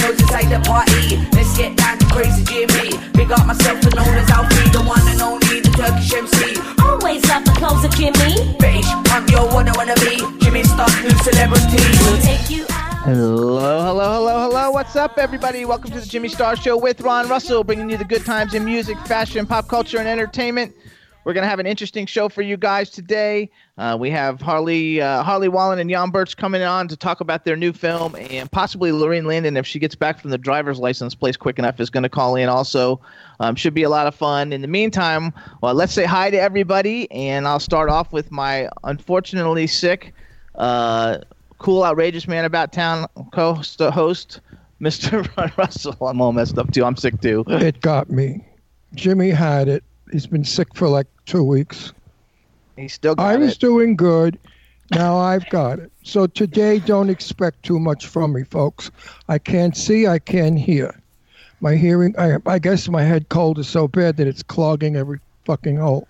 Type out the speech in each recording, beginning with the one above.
Girls inside the party. Let's get down to crazy Jimmy. Big up myself and known as Alfie, the one and only, the Turkish MC. Always love the clothes of Jimmy. British, I'm your one I wanna be. Jimmy Star, new celebrity. We'll take you out. Hello, hello, hello, hello. What's up, everybody? Welcome to the Jimmy Star Show with Ron Russell, bringing you the good times in music, fashion, pop culture, and entertainment. We're gonna have an interesting show for you guys today. Uh, we have Harley uh, Harley Wallen and Yan Birch coming on to talk about their new film, and possibly Laurene Landon, if she gets back from the driver's license place quick enough, is going to call in. Also, um, should be a lot of fun. In the meantime, well, let's say hi to everybody, and I'll start off with my unfortunately sick. Uh, cool, outrageous man about town co-host, host, Mr. Russell. I'm all messed up too. I'm sick too. It got me. Jimmy had it. He's been sick for like two weeks. He still got I was it. doing good. Now I've got it. So today, don't expect too much from me, folks. I can't see, I can't hear. My hearing, I, I guess my head cold is so bad that it's clogging every fucking hole.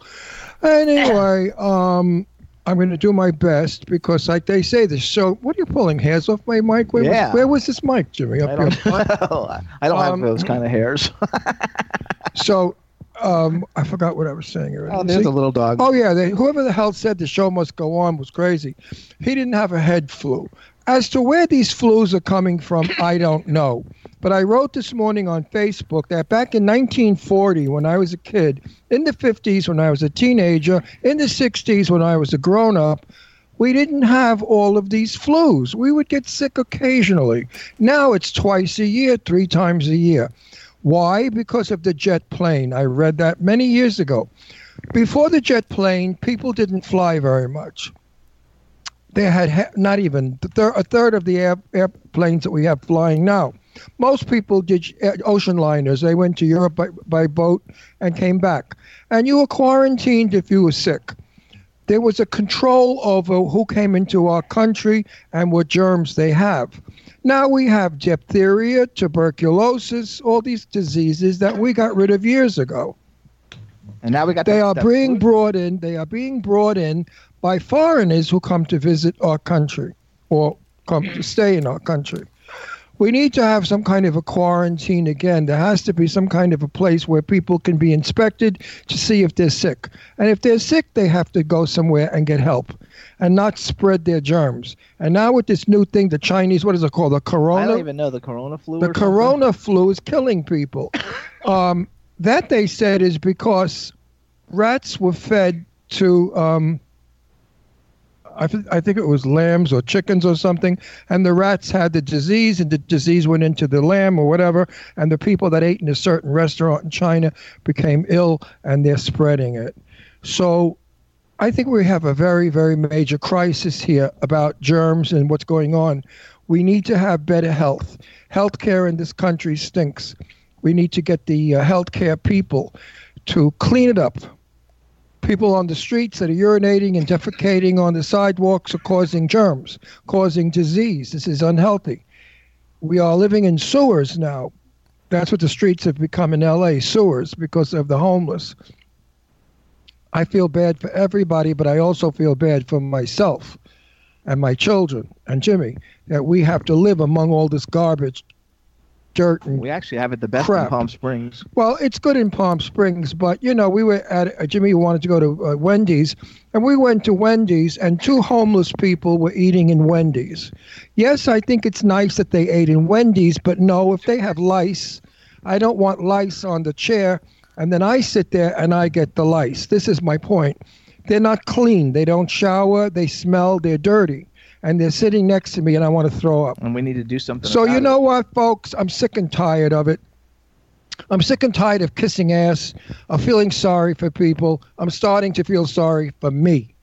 Anyway, um, I'm going to do my best because, like they say, the show. What are you pulling hairs off my mic? Where, Yeah. was, where was this mic, Jimmy? I don't, here? I don't have Um, those kind of hairs. So, um, I forgot what I was saying. already. oh, there's See? a little dog. Oh yeah, they, whoever the hell said the show must go on was crazy. He didn't have a head flu. As to where these flus are coming from, I don't know. But I wrote this morning on Facebook that back in 1940, when I was a kid, in the 50s when I was a teenager, in the 60s when I was a grown up, we didn't have all of these flus. We would get sick occasionally. Now it's twice a year, three times a year. Why? Because of the jet plane. I read that many years ago. Before the jet plane, people didn't fly very much. They had ha- not even a third of the air- airplanes that we have flying now. Most people did uh, ocean liners. They went to Europe by, by boat and came back. And you were quarantined if you were sick. There was a control over who came into our country and what germs they have. Now we have diphtheria, tuberculosis, all these diseases that we got rid of years ago. and now we got. They the, are the being flu. brought in. They are being brought in by foreigners who come to visit our country or come to stay in our country. We need to have some kind of a quarantine again. There has to be some kind of a place where people can be inspected to see if they're sick. And if they're sick, they have to go somewhere and get help and not spread their germs. And now with this new thing, the Chinese, what is it called? The corona? I don't even know the corona flu. the or something? corona flu is killing people. Um, that they said is because rats were fed to, um, I, I think it was lambs or chickens or something, and the rats had the disease, and the disease went into the lamb or whatever, and the people that ate in a certain restaurant in China became ill, and they're spreading it. So I think we have a very, very major crisis here about germs and what's going on. We need to have better health. Healthcare in this country stinks. We need to get the uh, healthcare people to clean it up. People on the streets that are urinating and defecating on the sidewalks are causing germs, causing disease. This is unhealthy. We are living in sewers now. That's what the streets have become in LA sewers because of the homeless. I feel bad for everybody, but I also feel bad for myself and my children and Jimmy that we have to live among all this garbage, dirt, and We actually have it the best in Palm Springs. well, it's good in Palm Springs, but you know, we were at uh, Jimmy wanted to go to uh, Wendy's, and we went to Wendy's, and two homeless people were eating in Wendy's. Yes, I think it's nice that they ate in Wendy's, but no, if they have lice, I don't want lice on the chair, and then I sit there and I get the lice. This is my point. They're not clean. They don't shower. They smell. They're dirty. And they're sitting next to me, and I want to throw up. And we need to do something. So you it. know what, folks? I'm sick and tired of it. I'm sick and tired of kissing ass, of feeling sorry for people. I'm starting to feel sorry for me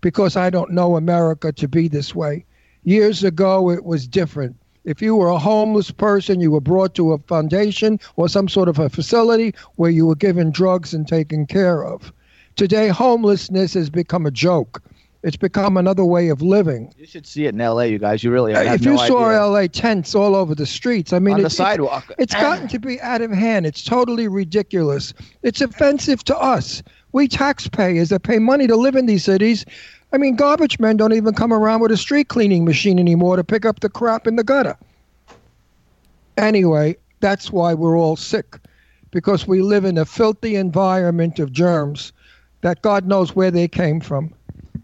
because I don't know America to be this way. Years ago, it was different. If you were a homeless person, you were brought to a foundation or some sort of a facility where you were given drugs and taken care of. Today, homelessness has become a joke. It's become another way of living. You should see it in L.A. You guys, you really. Have if you no saw idea. LA tents all over the streets, I mean, on the it's, it's- sidewalk. it's gotten to be out of hand. It's totally ridiculous. It's offensive to us. We taxpayers that pay money to live in these cities. I mean, garbage men don't even come around with a street cleaning machine anymore to pick up the crap in the gutter. Anyway, that's why we're all sick because we live in a filthy environment of germs that God knows where they came from.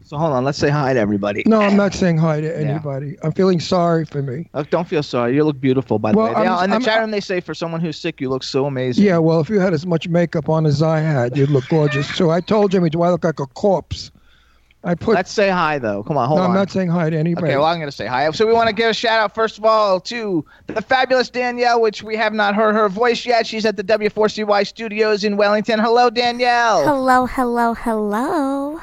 So hold on, let's say hi to everybody. No, I'm not saying hi to anybody. I'm feeling sorry for me. Oh, don't feel sorry. You look beautiful, by the Well, way. They- I'm- in the I'm- chat room, they say for someone who's sick, you look so amazing. Yeah, well, if you had as much makeup on as I had, you'd look gorgeous so I told Jimmy, do I look like a corpse? I put. Let's say hi though. Come on, hold no, on. I'm not saying hi to anybody. Okay, well, I'm going to say hi. So we want to give a shout out, first of all, to the fabulous Danielle, which we have not heard her voice yet. She's at the W4CY studios in Wellington. Hello, Danielle. Hello, hello, hello.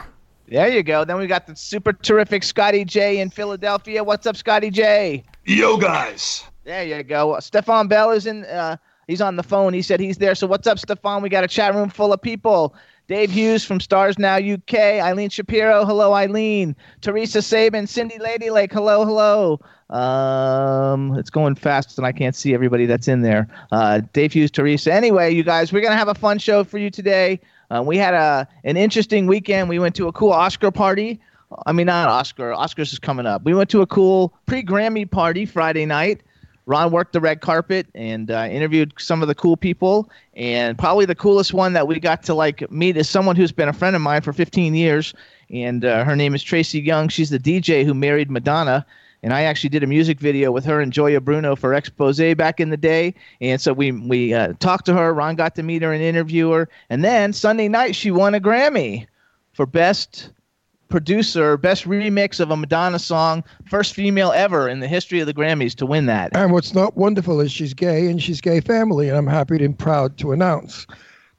There you go. Then we got the super terrific Scotty J in Philadelphia. What's up, Scotty J? Yo, guys. There you go. Stefan Bell is in. Uh, he's on the phone. He said he's there. So what's up, Stefan? We got a chat room full of people. Dave Hughes from Stars Now UK. Eileen Shapiro. Hello, Eileen. Teresa Sabin. Cindy Ladylake. Hello, hello. Um, it's going fast and I can't see everybody that's in there. Uh, Dave Hughes, Teresa. Anyway, you guys, we're gonna have a fun show for you today. Uh, we had a an interesting weekend. We went to a cool Oscar party. I mean, not Oscar. Oscars is coming up. We went to a cool pre Grammy party Friday night. Ron worked the red carpet and uh, interviewed some of the cool people. And probably the coolest one that we got to like meet is someone who's been a friend of mine for 15 years. And uh, her name is Tracy Young. She's the DJ who married Madonna. And I actually did a music video with her and Gioia Bruno for Expose back in the day. And so we we uh, talked to her. Ron got to meet her and interview her. And then Sunday night she won a Grammy for best producer, best remix of a Madonna song, first female ever in the history of the Grammys to win that. And what's not wonderful is she's gay and she's gay family, and I'm happy and proud to announce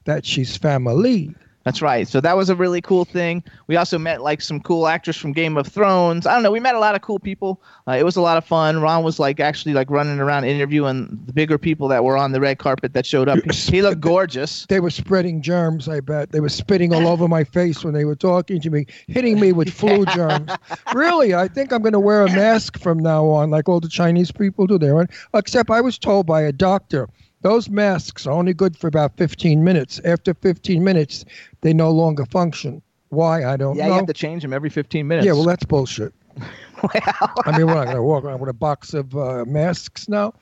that she's family. That's right. So that was a really cool thing. We also met like some cool actors from Game of Thrones. I don't know. We met a lot of cool people. Uh, it was a lot of fun. Ron was like actually like running around interviewing the bigger people that were on the red carpet that showed up. He looked gorgeous. They were spreading germs, I bet. They were spitting all over my face when they were talking to me, hitting me with flu germs. Really, I think I'm going to wear a mask from now on, like all the Chinese people do there. Except I was told by a doctor those masks are only good for about 15 minutes. After 15 minutes, they no longer function. Why? I don't know. Yeah, know. you have to change them every 15 minutes. Yeah, well, that's bullshit. I mean, we're not going to walk around with a box of uh, masks now.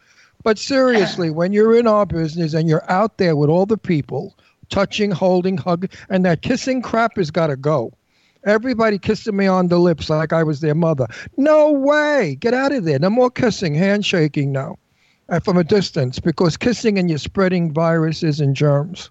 But seriously, when you're in our business and you're out there with all the people, touching, holding, hugging, and that kissing crap has got to go. Everybody kissing me on the lips like I was their mother. No way. Get out of there. No more kissing, handshaking now. Uh, from a distance, because kissing and you're spreading viruses and germs.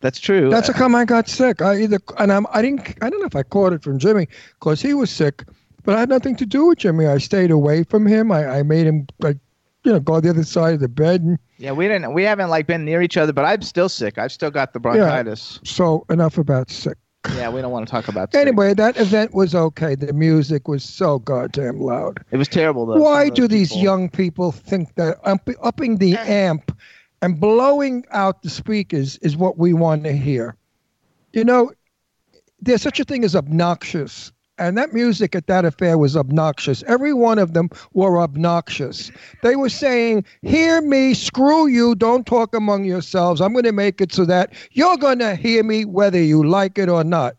That's true. That's how I got sick. I either and I'm I didn't I don't know if I caught it from Jimmy because he was sick, but I had nothing to do with Jimmy. I stayed away from him. I, I made him like you know go the other side of the bed. And, yeah, we didn't. We haven't like been near each other, but I'm still sick. I've still got the bronchitis. Yeah, so enough about sick. Yeah, we don't want to talk about. sick. Anyway, that event was okay. The music was so goddamn loud. it was terrible though. Why do those these people- young people think that up, upping the amp and blowing out the speakers is what we want to hear? You know, there's such a thing as obnoxious. And that music at that affair was obnoxious. Every one of them were obnoxious. They were saying, Hear me, screw you, don't talk among yourselves. I'm going to make it so that you're going to hear me whether you like it or not.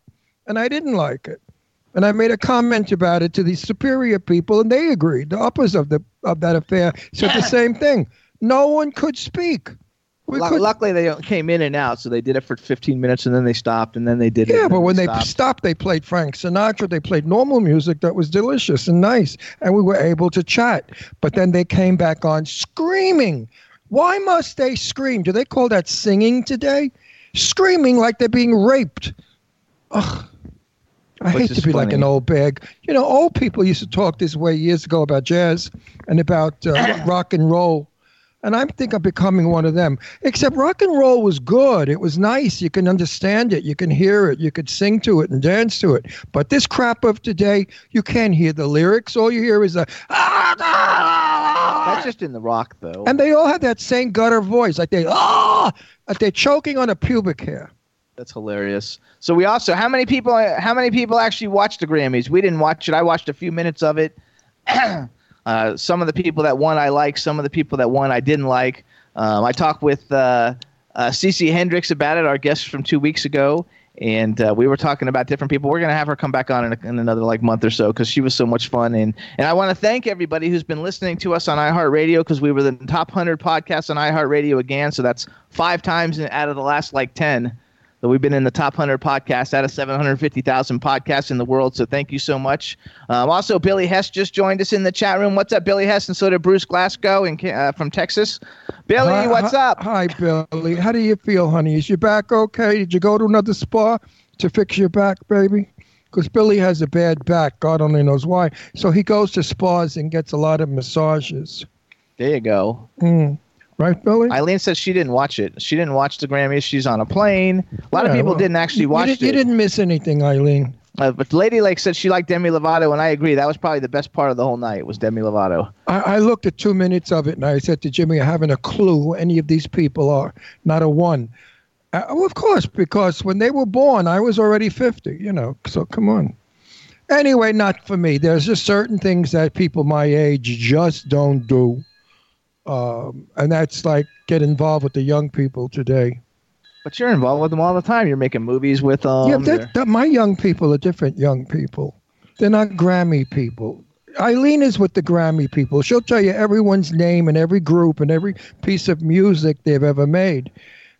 And I didn't like it. And I made a comment about it to these superior people, and they agreed. The uppers of the of that affair said the same thing. No one could speak. Could, Luckily, they came in and out, so they did it for 15 minutes, and then they stopped, and then they did it. yeah, and but when they stopped. stopped, they played Frank Sinatra. They played normal music that was delicious and nice, and we were able to chat. But then they came back on screaming. Why must they scream? Do they call that singing today? Screaming like they're being raped. Ugh. I Which hate to be like an old bag. You know, old people used to talk this way years ago about jazz and about uh, rock and roll. And I think I'm becoming one of them. Except rock and roll was good. It was nice. You can understand it. You can hear it. You could sing to it and dance to it. But this crap of today, you can't hear the lyrics. All you hear is a. That's just in the rock, though. And they all have that same gutter voice, like they ah, like they're choking on a pubic hair. That's hilarious. So we also, how many people? How many people actually watched the Grammys? We didn't watch it. I watched a few minutes of it. uh, some of the people that won I like. Some of the people that won I didn't like. Um, I talked with uh, uh, Cece Hendricks about it, our guest from two weeks ago, and uh, we were talking about different people. We're gonna have her come back on in, a, in another like month or so because she was so much fun. And and I want to thank everybody who's been listening to us on iHeartRadio because we were the top hundred podcasts on iHeartRadio again. So that's five times out of the last like ten that we've been in the top 100 podcasts out of 750,000 podcasts in the world. So thank you so much. Um, also, Billy Hess just joined us in the chat room. What's up, Billy Hess? And so did Bruce Glasgow in, uh, from Texas. Billy, Hi- what's hi- up? Hi, Billy. How do you feel, honey? Is your back okay? Did you go to another spa to fix your back, baby? Because Billy has a bad back. God only knows why. So he goes to spas and gets a lot of massages. There you go. Mm. Right, Billy? Eileen says she didn't watch it. She didn't watch the Grammys. She's on a plane. A lot of people well, didn't actually watch you, it. You didn't miss anything, Eileen. Uh, but Lady Lake said she liked Demi Lovato, and I agree. That was probably the best part of the whole night was Demi Lovato. I, I looked at two minutes of it and I said to Jimmy, I haven't a clue who any of these people are. Not a one. Uh, well, of course, because when they were born, I was already 50, you know, so come on. Anyway, not for me. There's just certain things that people my age just don't do. Um, and that's like get involved with the young people today. But you're involved with them all the time. You're making movies with them. yeah, You're- that, that, my young people are different young people. They're not Grammy people. Eileen is with the Grammy people. She'll tell you everyone's name and every group and every piece of music they've ever made.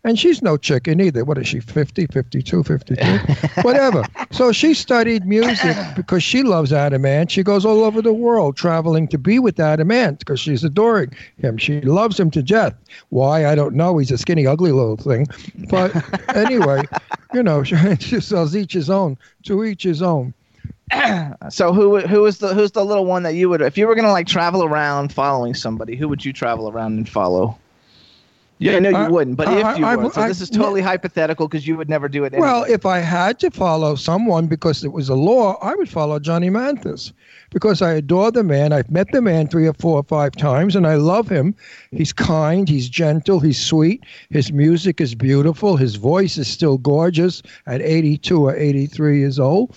And she's no chicken either. What is she, 50, 52, 53? Whatever. So she studied music because she loves Adam Ant. She goes all over the world traveling to be with Adam Ant because she's adoring him. She loves him to death. Why? I don't know. He's a skinny, ugly little thing. But anyway, you know, she says each his own, to each his own. So who who is the who's the little one that you would if you were gonna like travel around following somebody? Who would you travel around and follow? Yeah, I know you I- wouldn't, but I- if you I- would, so this is totally hypothetical because you would never do it. Anyway. Well, if I had to follow someone because it was a law, I would follow Johnny Mathis because I adore the man. I've met the man three or four or five times and I love him. He's kind, he's gentle, he's sweet. His music is beautiful. His voice is still gorgeous at 82 or 83 years old.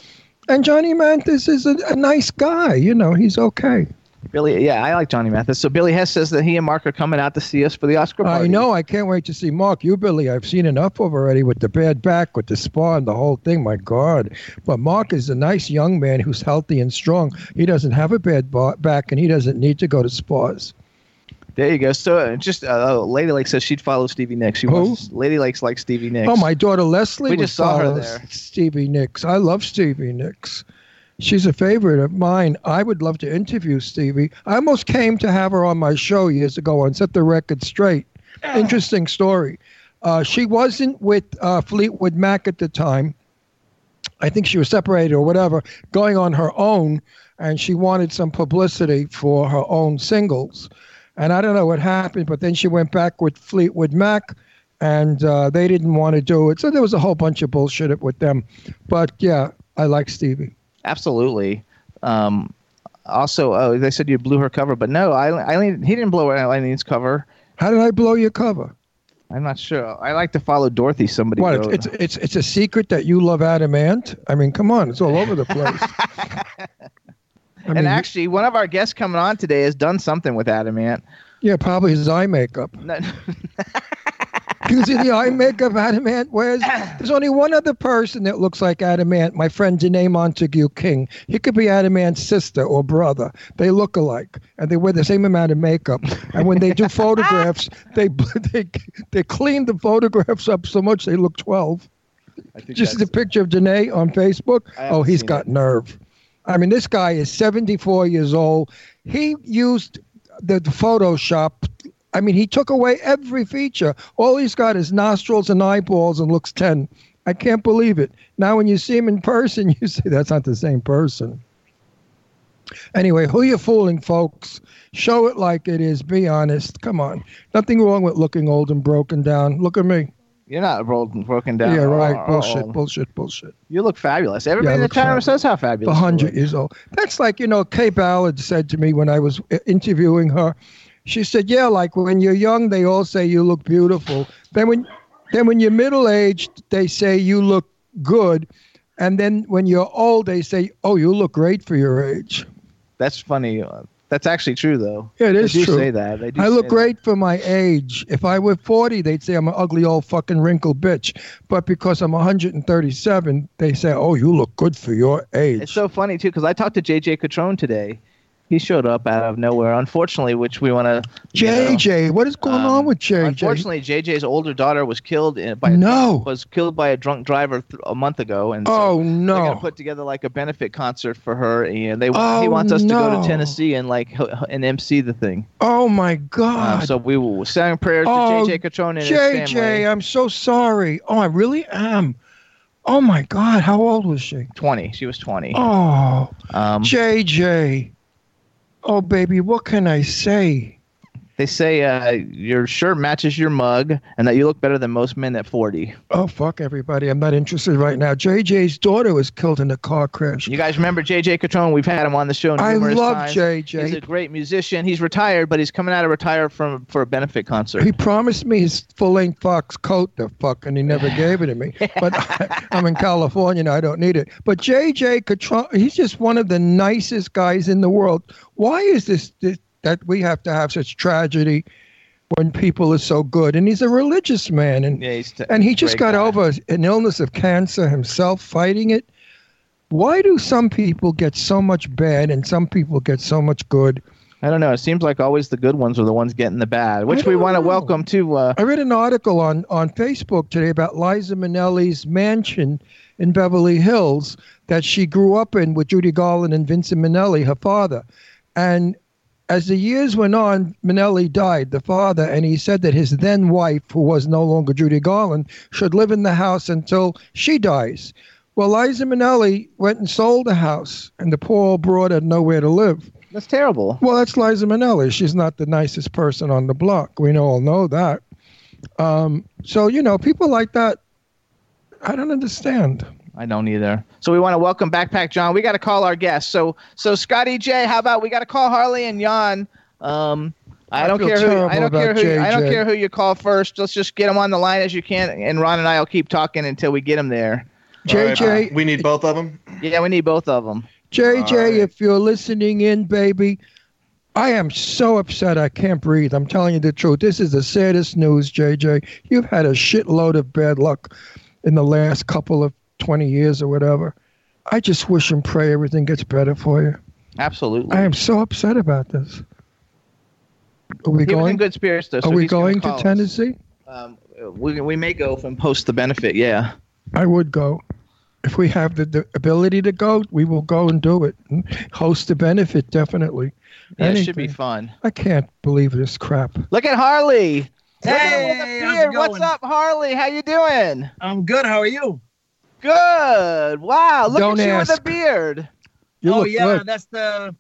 And Johnny Mathis is a, a nice guy. You know, he's okay. Billy, yeah, I like Johnny Mathis. So Billy Hess says that he and Mark are coming out to see us for the Oscar party. I know. I can't wait to see Mark. You, Billy, I've seen enough of already with the bad back, with the spa, and the whole thing. My God. But Mark is a nice young man who's healthy and strong. He doesn't have a bad back, and he doesn't need to go to spas. There you go. So uh, just uh, oh, Lady Lake says she'd follow Stevie Nicks. She Who? wants Lady Lake's like Stevie Nicks. Oh, my daughter Leslie. We just saw her there. Stevie Nicks. I love Stevie Nicks. She's a favorite of mine. I would love to interview Stevie. I almost came to have her on my show years ago and Set the Record Straight. Interesting story. Uh, she wasn't with uh, Fleetwood Mac at the time. I think she was separated or whatever, going on her own, and she wanted some publicity for her own singles. And I don't know what happened, but then she went back with Fleetwood Mac, and uh, they didn't want to do it. So there was a whole bunch of bullshit with them. But yeah, I like Stevie. Absolutely. Um, also, oh, they said you blew her cover, but no, Eileen, he didn't blow Eileen's cover. How did I blow your cover? I'm not sure. I like to follow Dorothy. Somebody. What? wrote. It's, it's it's a secret that you love Adam Ant. I mean, come on, it's all over the place. I and actually, one of our guests coming on today has done something with Adam Ant. yeah, probably his eye makeup. No, You see the eye makeup Adam Ant wears? There's only one other person that looks like Adam Ant, my friend Danae Montague King. He could be Adam Ant's sister or brother. They look alike, and they wear the same amount of makeup. And when they do photographs, they they they clean the photographs up so much they look 12. I think Just the picture of Danae on Facebook. Oh, he's got it. nerve. I mean, this guy is 74 years old. He used the, the Photoshop. I mean, he took away every feature. All he's got is nostrils and eyeballs and looks 10. I can't believe it. Now, when you see him in person, you say that's not the same person. Anyway, who you fooling, folks? Show it like it is. Be honest. Come on. Nothing wrong with looking old and broken down. Look at me. You're not old and broken down. yeah, right. Oh, bullshit, oh. bullshit, bullshit. You look fabulous. Everybody Yeah, in the look chat room fabulous. says how fabulous. you hundred look. years old. That's like you know. Kaye Ballard said to me when I was interviewing her. She said, "Yeah, like when you're young, they all say you look beautiful. Then when, then when you're middle aged, they say you look good, and then when you're old, they say, oh, you look great for your age. That's funny. Uh, That's actually true, though. Yeah, it is They do true. say that. They do I look that. great for my age. If I were 40, they'd say I'm an ugly old fucking wrinkled bitch. But because I'm 137, they say, oh, you look good for your age. It's so funny too because I talked to JJ Catrone today. He showed up out of nowhere, unfortunately, which we want to. JJ, what is going on with JJ? Um, Unfortunately, JJ's older daughter was killed in, by No. drunk, was killed by a drunk driver th- a month ago, and so oh they're no. gonna put together like a benefit concert for her, and they Oh, he wants us to go to Tennessee and like and MC the thing. oh my Um, God. so we will send prayers Oh, to JJ Catrone and his JJ. I'm so sorry. Oh, I really am. Oh my God, how old was she? Twenty. She was twenty. Oh, Um, JJ. Oh, baby, what can I say? They say uh, your shirt matches your mug, and that you look better than most men at forty. Oh, fuck everybody. I'm not interested right now. JJ's daughter was killed in a car crash. You guys remember JJ Catrone? We've had him on the show I love times. JJ. He's a great musician. He's retired, but he's coming out of retire from for a benefit concert. He promised me his full length Fox coat, the fuck, and he never gave it to me. But I, I'm in California now, I don't need it. But JJ Catron, he's just one of the nicest guys in the world. Why is this, this that we have to have such tragedy when people are so good? And he's a religious man, and yeah, t- and he just got guy. over an illness of cancer himself, fighting it. Why do some people get so much bad and some people get so much good? I don't know. It seems like always the good ones are the ones getting the bad, which we want to welcome to. Uh, I read an article on, on Facebook today about Liza Minnelli's mansion in Beverly Hills that she grew up in with Judy Garland and Vincent Minnelli, her father. And as the years went on, Minnelli died, the father, and he said that his then wife, who was no longer Judy Garland, should live in the house until she dies. Well, Liza Minnelli went and sold the house, and the poor old broad had nowhere to live. that's terrible. Well, that's Liza Minnelli. She's not the nicest person on the block. We all know that. Um, so, you know, people like that, I don't understand. I don't either. So we want to welcome Backpack John. We got to call our guest. So so Scotty J, how about we got to call Harley and Yan? Um, I, I don't care who I don't care about who I don't care who you call first. Let's just get them on the line as you can, and Ron and I will keep talking until we get them there. All right, JJ, uh, we need both of them. Yeah, we need both of them. JJ, All right. if you're listening in, baby, I am so upset I can't breathe. I'm telling you the truth. This is the saddest news, JJ. You've had a shitload of bad luck in the last couple of 20 years or whatever. I just wish and pray everything gets better for you. Absolutely. I am so upset about this. Are we he was in going? good spirits though. so Are we gonna going to call us. Tennessee? Um, we we may go and post the benefit. Yeah. I would go. If we have the, the ability to go, we will go and do it. And host the benefit, definitely. Yeah, it should be fun. I can't believe this crap. Look at Harley. Look Hey, him with how's it beard. What's up, Harley? How you doing? I'm good. How are you? Good. Wow. Look Don't at you with a beard. You oh look yeah, good. that's the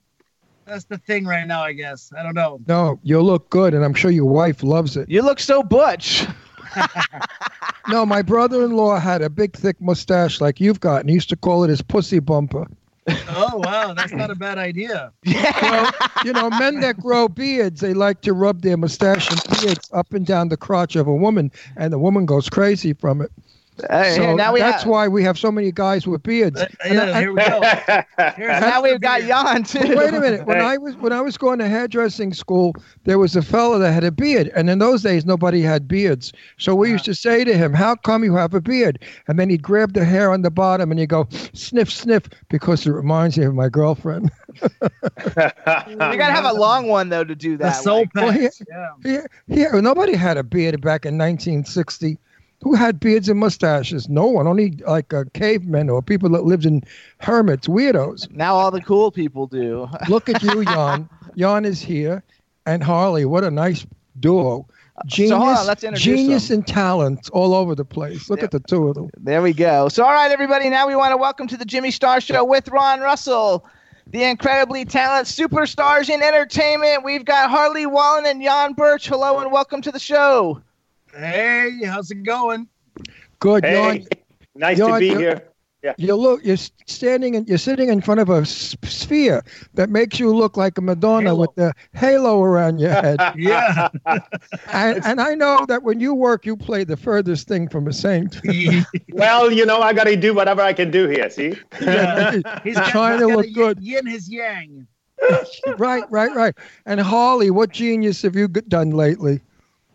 that's the thing right now. I guess I don't know. No, you look good, and I'm sure your wife loves it. You look so butch. No, my brother-in-law had a big, thick mustache like you've got, and he used to call it his pussy bumper. Oh wow, that's not a bad idea. Yeah. You know, men that grow beards, they like to rub their mustache and beards up and down the crotch of a woman, and the woman goes crazy from it. Hey, So now we that's have, why we have so many guys with beards. Uh, And I- here we go. Here's now we've got beard. Yan too. Wait a minute. When I was when I was going to hairdressing school, there was a fellow that had a beard, and in those days nobody had beards. So we used to say to him, "How come you have a beard?" And then he'd grab the hair on the bottom and he'd go sniff, sniff, because it reminds me of my girlfriend. You gotta have a long one though to do The that. soul like- Well, patch. Yeah. Yeah, yeah. Nobody had a beard back in 1960. Who had beards and mustaches? No one. Only like uh, cavemen or people that lived in hermits, weirdos. now all the cool people do. Look at you, Yan. Yan is here, and Harley. What a nice duo. Genius, so on, genius them. and talent all over the place. Look at the two of them. There we go. So, all right, everybody. Now we want to welcome to the Jimmy Star Show with Ron Russell, the incredibly talented superstars in entertainment. We've got Harley Wallen and Yan Birch. Hello and welcome to the show. Hey, how's it going? Good. Hey, Yan, nice Yan, to be you- here. you look. You're standing and you're sitting in front of a sphere that makes you look like a Madonna Halo. with the halo around your head. Yeah. and, and I know that when you work, you play the furthest thing from a saint. Well, you know, I got to do whatever I can do here. See? Yeah. He's got, trying to look good. Yin his yang. right, right, right. And Harley, what genius have you done lately?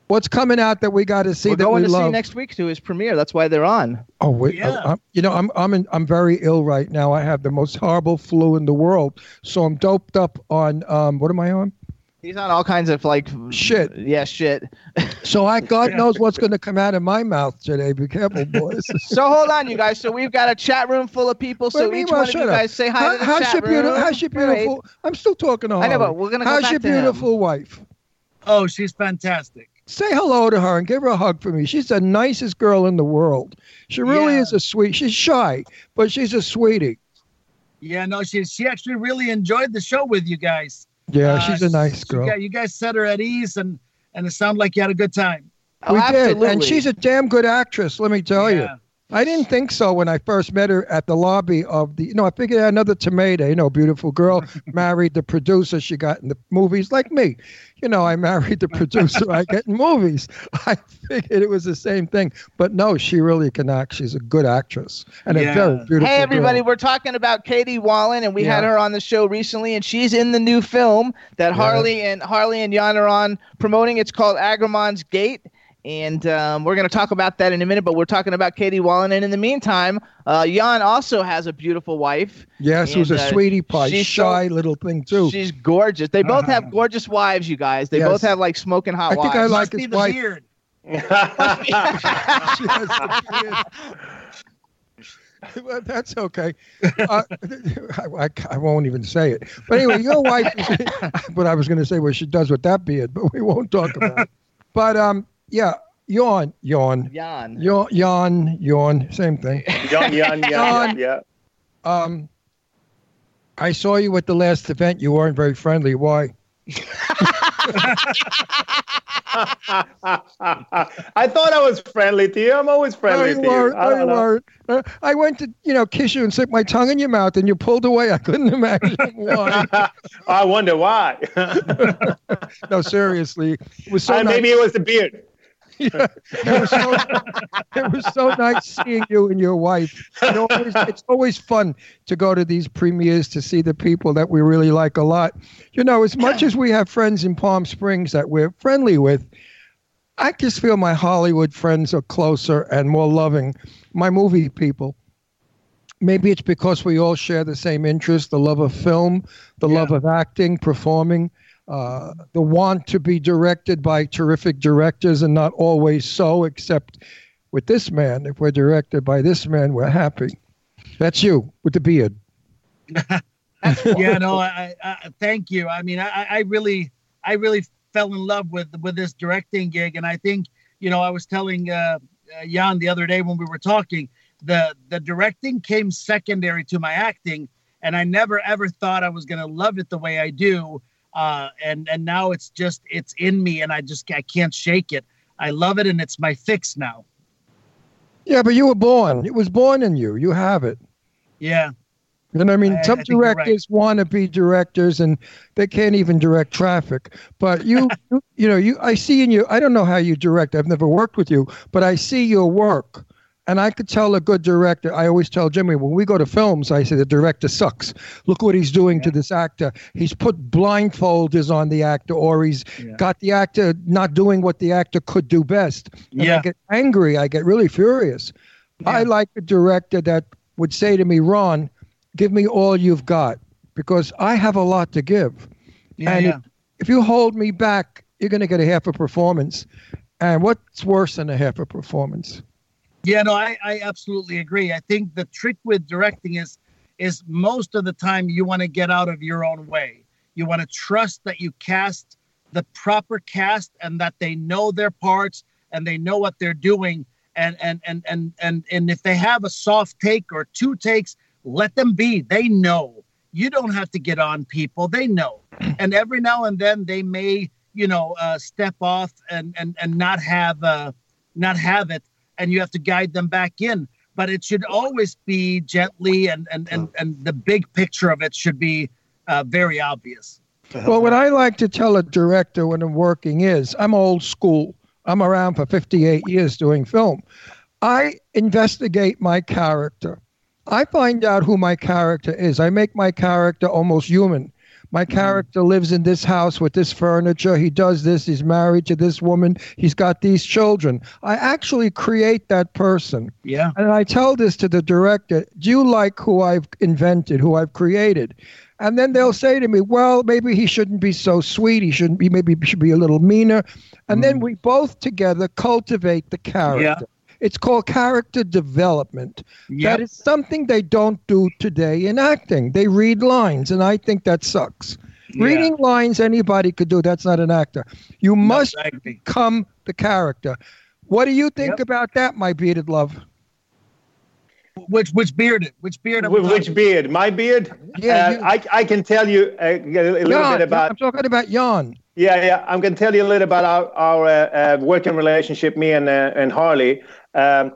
What's coming out that we got to see We're that going we to see next week to his premiere. That's why they're on. oh, wait, Yeah. I'm, you know, I'm I'm in, I'm very ill right now. I have the most horrible flu in the world, so I'm doped up on um. What am I on? He's on all kinds of like Shit. Yeah, shit. So I God knows what's going to come out of my mouth today. Be careful, boys. So hold on, you guys. So we've got a chat room full of people. So each one of you up. guys say hi How- to the how's chat your beautiful? room. How's your Right. beautiful? I'm still talking to I know, but we're gonna go How's back your to him. beautiful wife? Oh, she's fantastic. Say hello to her and give her a hug for me. She's the nicest girl in the world. She really Yeah. is a sweet. She's shy, but she's a sweetie. Yeah, no, she she actually really enjoyed the show with you guys. Yeah, Uh, she's a nice girl. got- you guys set her at ease, and and it sounded like you had a good time. Oh, we did, and she's a damn good actress. Let me tell you. Yeah. I didn't think so when I first met her at the lobby of the. You know, I figured another tomato. You know, beautiful girl married the producer. She got in the movies like me. You know, I married the producer. I get in movies. I figured it was the same thing, but no, she really can act. She's a good actress and Yeah. a very beautiful. Hey everybody, girl. we're talking about Katie Wallen, and we had her on the show recently, and she's in the new film that Yeah. Harley and Harley and Jan are on promoting. It's called Agramon's Gate, and um, we're going to talk about that in a minute. But we're talking about Katie Wallen, and in the meantime, uh, Jan also has a beautiful wife. Yes, who's a uh, sweetie pie, she's so- shy little thing too. She's gorgeous. They both have gorgeous wives, you guys. They Yes. both have like smoking hot I think wives. I like Must be his the wife. beard. The beard. Well, that's okay. Uh, I, I, I won't even say it. But anyway, your wife. Is, but I was going to say what she does with that beard, but we won't talk about it. But um, yeah, yawn, yawn, Yan. yawn, yawn, yawn. Same thing. Young, young, young, John. yeah. Um, I saw you at the last event. You weren't very friendly. Why? I thought I was friendly to you. I'm always No, friendly you to you. weren't. I No, don't you know. Uh, I went to, you know, kiss you and stick my tongue in your mouth, and you pulled away. I couldn't imagine why. I wonder why. no, seriously, it was so Uh, nice. maybe it was the beard. Yeah, it was so, it was so nice seeing you and your wife. It always, it's always fun to go to these premieres to see the people that we really like a lot. You know, as much as we have friends in Palm Springs that we're friendly with, I just feel my Hollywood friends are closer and more loving. My movie people. Maybe it's because we all share the same interest the love of film, the love of acting, performing, uh, the want to be directed by terrific directors and not always so, except with this man. If we're directed by this man, we're happy. That's you with the beard. yeah, no, I, I thank you. I mean, I, I really, I really fell in love with with this directing gig, and I think, you know, I was telling uh, uh, Yan the other day when we were talking, the the directing came secondary to my acting, and I never ever thought I was gonna love it the way I do, uh, and and now it's just it's in me, and I just I can't shake it. I love it, and it's my fix now. Yeah, but you were born. It was born in you. You have it. Yeah, You know what I mean? I- Some I you're right. directors want to be directors and they can't even direct traffic. But you, you, you know, you. I see in you. I don't know how you direct. I've never worked with you, but I see your work, and I could tell a good director. I always tell Jimmy when we go to films, I say the director sucks. Look what he's doing to this actor. He's put blindfolders on the actor, or he's Yeah. got the actor not doing what the actor could do best. And I get angry. I get really furious. I like a director that would say to me, Ron, give me all you've got because I have a lot to give. yeah, and yeah. If you hold me back, you're going to get a half a performance. And what's worse than a half a performance? Yeah, no, I, I absolutely agree. I think the trick with directing is is most of the time you want to get out of your own way. You want to trust that you cast the proper cast and that they know their parts and they know what they're doing. And and and and and and if they have a soft take or two takes, let them be. They know. You don't have to get on people. They know. And every now and then they may, you know, uh, step off and and and not have uh, not have it, and you have to guide them back in. But it should always be gently, and and and and the big picture of it should be uh, very obvious. Well, what I like to tell a director when I'm working is I'm old school. I'm around for 58 years doing film. I investigate my character. I find out who my character is. I make my character almost human. My mm-hmm. character lives in this house with this furniture. He does this. He's married to this woman. He's got these children. I actually create that person. Yeah. And I tell this to the director Do you like who I've invented, who I've created? And then they'll say to me, Well, maybe he shouldn't be so sweet. He shouldn't be, maybe he should be a little meaner. And then mm. we both together cultivate the character. Yeah. It's called character development. Yeah. That is something they don't do today in acting. They read lines, and I think that sucks. Reading lines, anybody could do. That's not an actor. You must I become the character. What do you think Yep. about that, my bearded love? Which which bearded? Which beard? are we Wh- Which beard? My beard? Yeah, Uh, you- I, I can tell you uh, a little Yan, bit about. I'm talking about Yan. Yeah, yeah. I'm going to tell you a little about our, our uh, uh, working relationship, me and uh, and Harley. Um,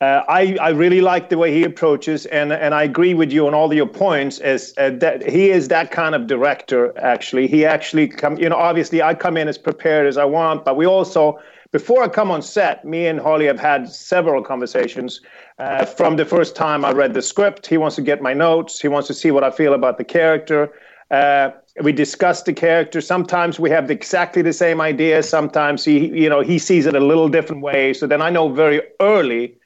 uh, I I really like the way he approaches, and and I agree with you on all your points. As uh, that he is that kind of director. Actually, he actually come. You know, obviously, I come in as prepared as I want, but we also. Before I come on set, me and Harley have had several conversations. Uh, from the first time I read the script, he wants to get my notes. He wants to see what I feel about the character. Uh, we discuss the character. Sometimes we have exactly the same idea. Sometimes he, you know, he sees it a little different way. So then I know very early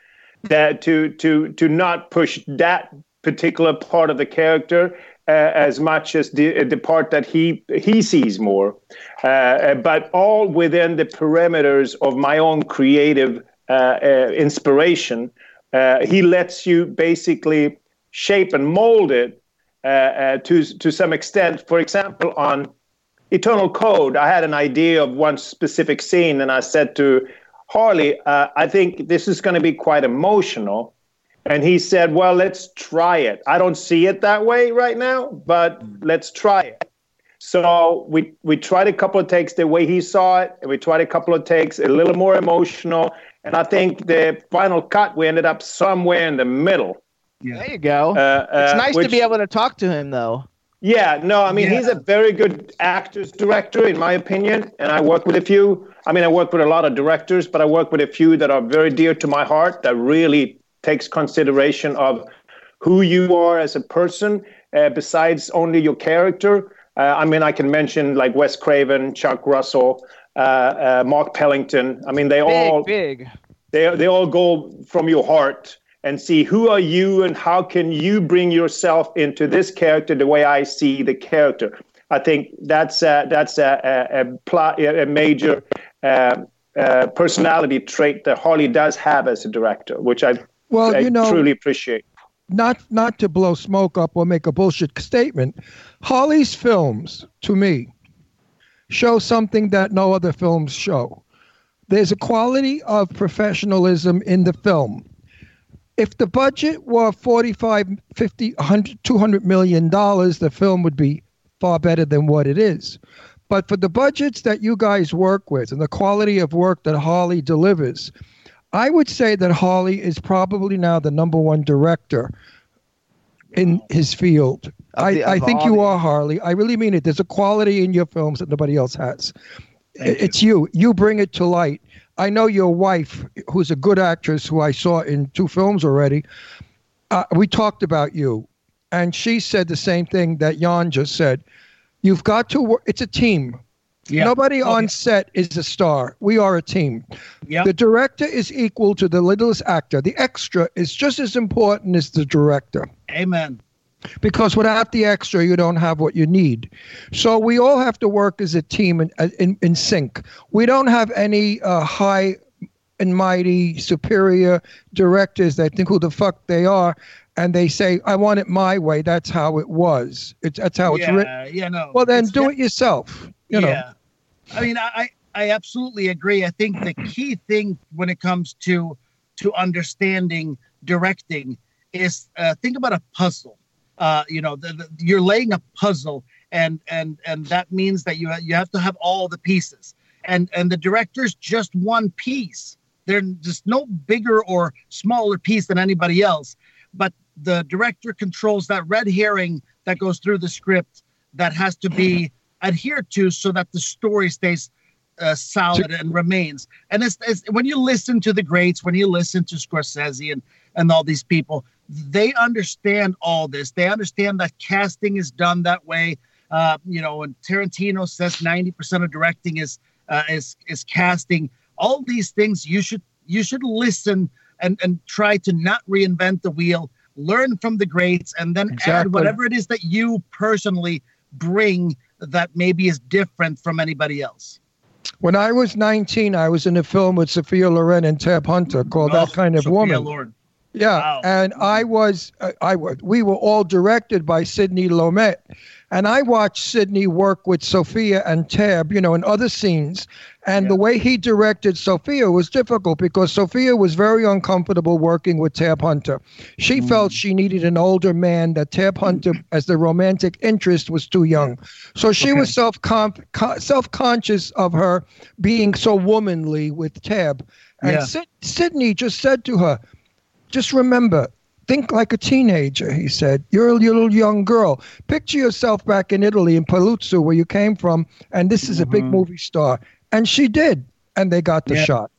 that to to to not push that particular part of the character uh, as much as the the part that he he sees more, uh, but all within the parameters of my own creative uh, uh, inspiration. Uh, he lets you basically shape and mold it Uh, uh, to to some extent. For example, on Eternal Code, I had an idea of one specific scene, and I said to Harley, uh, I think this is going to be quite emotional. And he said, Well, let's try it. I don't see it that way right now, but mm. let's try it. So we, we tried a couple of takes the way he saw it, and we tried a couple of takes a little more emotional. And I think the final cut, we ended up somewhere in the middle. There you go. Uh, it's uh, nice to be able to talk to him, though. yeah, no, I mean Yeah. he's a very good actors director in my opinion, and I work with a few. I mean, I work with a lot of directors, but I work with a few that are very dear to my heart. That really takes consideration of who you are as a person, uh, besides only your character. Uh, I mean, I can mention like Wes Craven, Chuck Russell, uh, uh, Mark Pellington. I mean, they Big, all big. they they all go from your heart and see who are you and how can you bring yourself into this character the way I see the character. I think that's a, that's a, a, a, major uh, uh, personality trait that Harley does have as a director, which I, Well, I you know, truly appreciate. not not to blow smoke up or make a bullshit statement, Harley's films to me show something that no other films show. There's a quality of professionalism in the film. If the budget were 45, 50, 100, 200 million dollars, the film would be far better than what it is. But for the budgets that you guys work with and the quality of work that Harley delivers, I would say that Harley is probably now the number one director in his field. Of I, the- I think you the- are Harley. I really mean it. There's a quality in your films that nobody else has. it's you. You bring it to light. I know your wife, who's a good actress, who I saw in two films already. Uh, we talked about you, and she said the same thing that Yan just said. You've got to work. It's a team. Yeah. Nobody Oh, on yeah. set is a star. We are a team. Yep. The director is equal to the littlest actor. The extra is just as important as the director Amen. Because without the extra, you don't have what you need. So we all have to work as a team in, in, in sync. We don't have any uh, high and mighty superior directors that think who the fuck they are and they say, I want it my way. That's how it was. It's, that's how it's yeah, written. yeah, no. Well, then It's do it yourself. You know. yeah. I mean, I I absolutely agree. I think the key thing when it comes to to understanding directing is uh, think about a puzzle. Uh, you know, the, the, you're laying a puzzle, and and and that means that you you have to have all the pieces. And and the director's just one piece. They're just no bigger or smaller piece than anybody else. But the director controls that red herring that goes through the script that has to be adhered to so that the story stays uh, solid and remains. And it's, it's when you listen to the greats, when you listen to Scorsese and and all these people, they understand all this. They understand that casting is done that way. Uh, you know, and Tarantino says ninety percent of directing is uh, is is casting. All these things you should you should listen and and try to not reinvent the wheel. Learn from the greats, and then Exactly. add whatever it is that you personally bring that maybe is different from anybody else. When I was 19, I was in a film with Sophia Loren and Tab Hunter called That Oh, Kind of Sophia Woman. Loren. Yeah, Wow. and I was, uh, I was, we were all directed by Sidney Lumet, and I watched Sidney work with Sophia and Tab, you know, in other scenes, and the way he directed Sophia was difficult because Sophia was very uncomfortable working with Tab Hunter. She felt she needed an older man. That Tab Hunter, as the romantic interest, was too young, so she was self self conscious of her being so womanly with Tab, and Yeah. Sid- Sidney just said to her. Just remember, think like a teenager, he said. You're a little young girl. Picture yourself back in Italy, in Paluzzo, where you came from, and this is a big mm-hmm. movie star. And she did, and they got the Yeah. shot.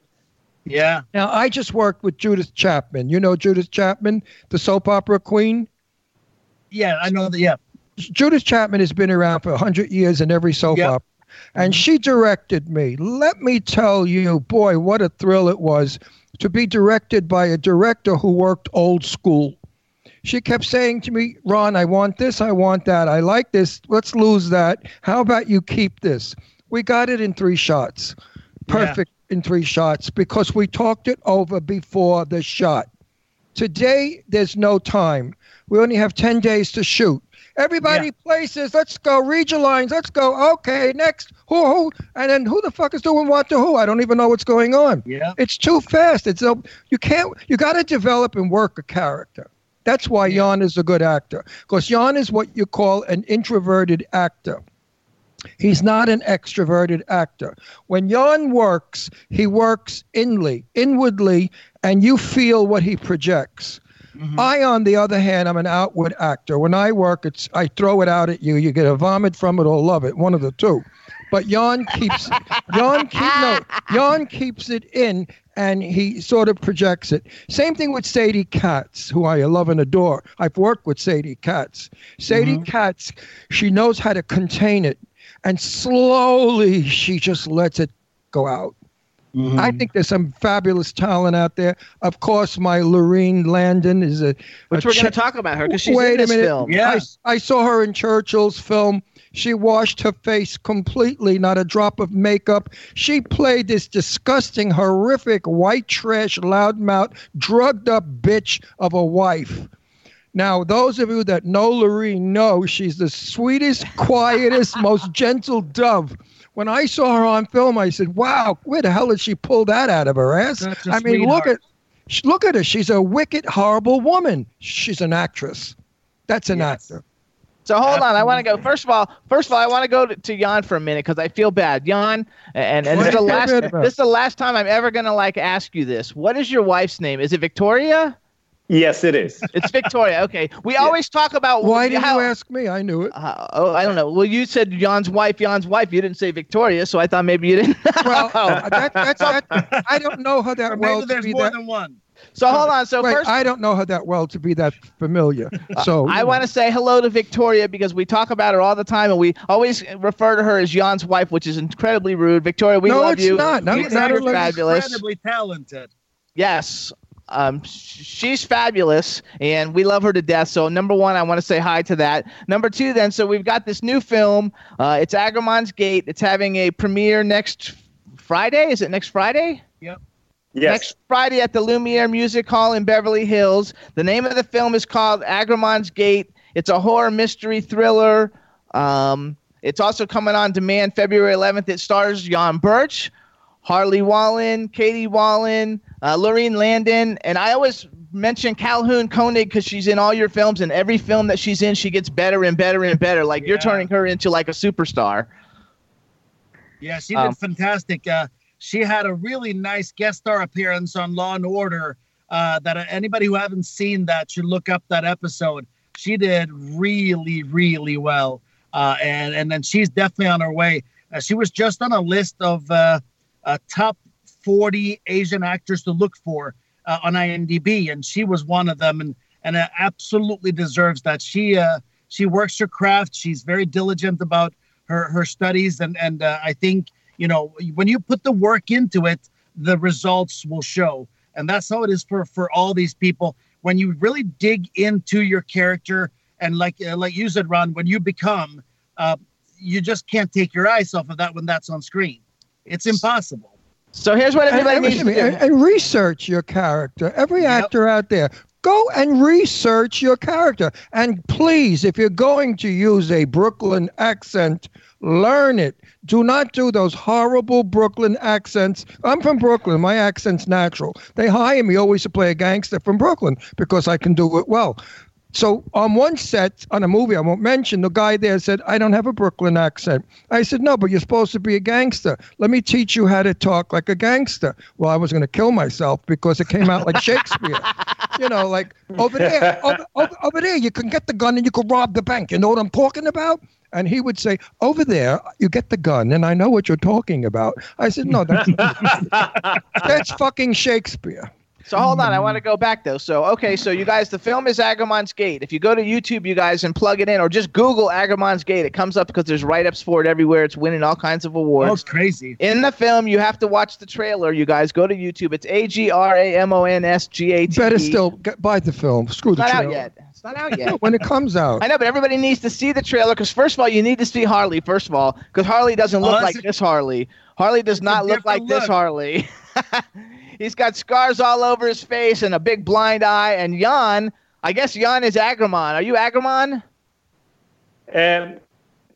Yeah. Now, I just worked with Judith Chapman. You know Judith Chapman, the soap opera queen? Yeah, I know that. Yeah. Judith Chapman has been around for 100 years in every soap Yep. opera. And mm-hmm. she directed me. Let me tell you, boy, what a thrill it was to be directed by a director who worked old school. She kept saying to me, Ron, I want this, I want that, I like this, let's lose that. How about you keep this? We got it in three shots. Perfect in three shots because we talked it over before the shot. Today, there's no time. We only have 10 days to shoot. Everybody places. Let's go. Read your lines. Let's go. Okay, next. Who, who? And then who the fuck is doing what to who? I don't even know what's going on. Yeah. It's too fast. It's a, you can't. You got to develop and work a character. That's why Yan is a good actor. Because Yan is what you call an introverted actor. He's not an extroverted actor. When Yan works, he works inly, inwardly, and you feel what he projects. Mm-hmm. I, on the other hand, I'm an outward actor. When I work, it's I throw it out at you. You get a vomit from it or love it, one of the two. But Yan keeps Yan keep no Yan keeps it in and he sort of projects it. Same thing with Sadie Katz, who I love and adore. I've worked with Sadie Katz. Sadie mm-hmm. Katz, she knows how to contain it, and slowly she just lets it go out. I mm-hmm. think there's some fabulous talent out there. Of course, my Laurene Landon is a. Which a we're going to talk about her because she's Wait in a this minute. film. Yeah. I, I saw her in Churchill's film. She washed her face completely, not a drop of makeup. She played this disgusting, horrific, white trash, loudmouth, drugged up bitch of a wife. Now, those of you that know Laurene know she's the sweetest, quietest, most gentle dove. When I saw her on film, I said, "Wow, where the hell did she pull that out of her ass?" I a I mean, look at look at her. She's a wicked, horrible woman. She's an actress. That's an Yes. actor. So hold on, I want to go. First of all, first of all, I want to go to, to Yan for a minute because I feel bad. Yan, and, and this is the last. Feel bad about? This is the last time I'm ever gonna like ask you this. What is your wife's name? Is it Victoria? Yes, it is. It's Victoria. Okay. We always talk about Why did how, you ask me? I knew it. Uh, oh, I don't know. Well, you said Yan's wife, Yan's wife. You didn't say Victoria, so I thought maybe you didn't. Well, uh, that, that's that, I don't know her Or that maybe well to there's more that. than one. so hold on. So Wait, first, I don't know her that well to be that familiar. So I want to say hello to Victoria because we talk about her all the time, and we always refer to her as Yan's wife, which is incredibly rude. Victoria, we No, love it's you. not. No, it's not. you're fabulous. Incredibly talented. Yes. Um, she's fabulous, and we love her to death. So, number one, I want to say hi to that. Number two, then, so we've got this new film. Uh, it's Agramon's Gate. It's having a premiere next Friday. Is it next Friday? Yep. Yes. Next Friday at the Lumiere Music Hall in Beverly Hills. The name of the film is called Agramon's Gate. It's a horror mystery thriller. Um, It's also coming on demand February 11th. It stars Yan Birch, Harley Wallen, Kaiti Wallen, uh, Laurene Landon, and I always mention Calhoun Koenig because she's in all your films, and every film that she's in, she gets better and better and better. Like you're turning her into like a superstar. Yeah, she did Um, fantastic. Uh, she had a really nice guest star appearance on Law and Order. Uh, that uh, anybody who haven't seen that should look up that episode. She did really, really well, uh, and and then she's definitely on her way. Uh, she was just on a list of uh, top 40 Asian actors to look for uh, on IMDb, and she was one of them, and and uh, absolutely deserves that. She uh, she works her craft. She's very diligent about her her studies, and and uh, I think you know when you put the work into it, the results will show, and that's how it is for for all these people. When you really dig into your character, and like uh, like you said, Ron, when you become, uh, you just can't take your eyes off of that when that's on screen. It's impossible. So here's what everybody and- needs to and- do. and research your character. Every Yep. actor out there, go and research your character. And please, if you're going to use a Brooklyn accent, learn it. Do not do those horrible Brooklyn accents. I'm from Brooklyn. My accent's natural. They hire me always to play a gangster from Brooklyn because I can do it well. So on one set on a movie I won't mention, the guy there said, "I don't have a Brooklyn accent." I said, "No, but you're supposed to be a gangster. Let me teach you how to talk like a gangster." Well, I was going to kill myself because it came out like Shakespeare. you know, like over there, over, over, over there, you can get the gun and you can rob the bank. You know what I'm talking about? And he would say, "Over there, you get the gun, and I know what you're talking about." I said, "No, that's that's fucking Shakespeare." So hold on, I want to go back though. So okay, so you guys, the film is Agramon's Gate. If you go to YouTube, you guys, and plug it in, or just Google Agramon's Gate, it comes up because there's write-ups for it everywhere. It's winning all kinds of Oh, awards. it's crazy. In the film, you have to watch the trailer. You guys go to YouTube. It's A G R A M O N S G A T. Better still, get, buy the film. Screw It's the not out yet. It's not out yet. when it comes out. I know, but everybody needs to see the trailer because first of all, you need to see Harley. First of all, because Harley doesn't Oh, look that's like a- this Harley. Harley does not look like different this. Harley. He's got scars all over his face and a big blind eye. And Yan, I guess Yan is Agramon. Are you Agramon? Um,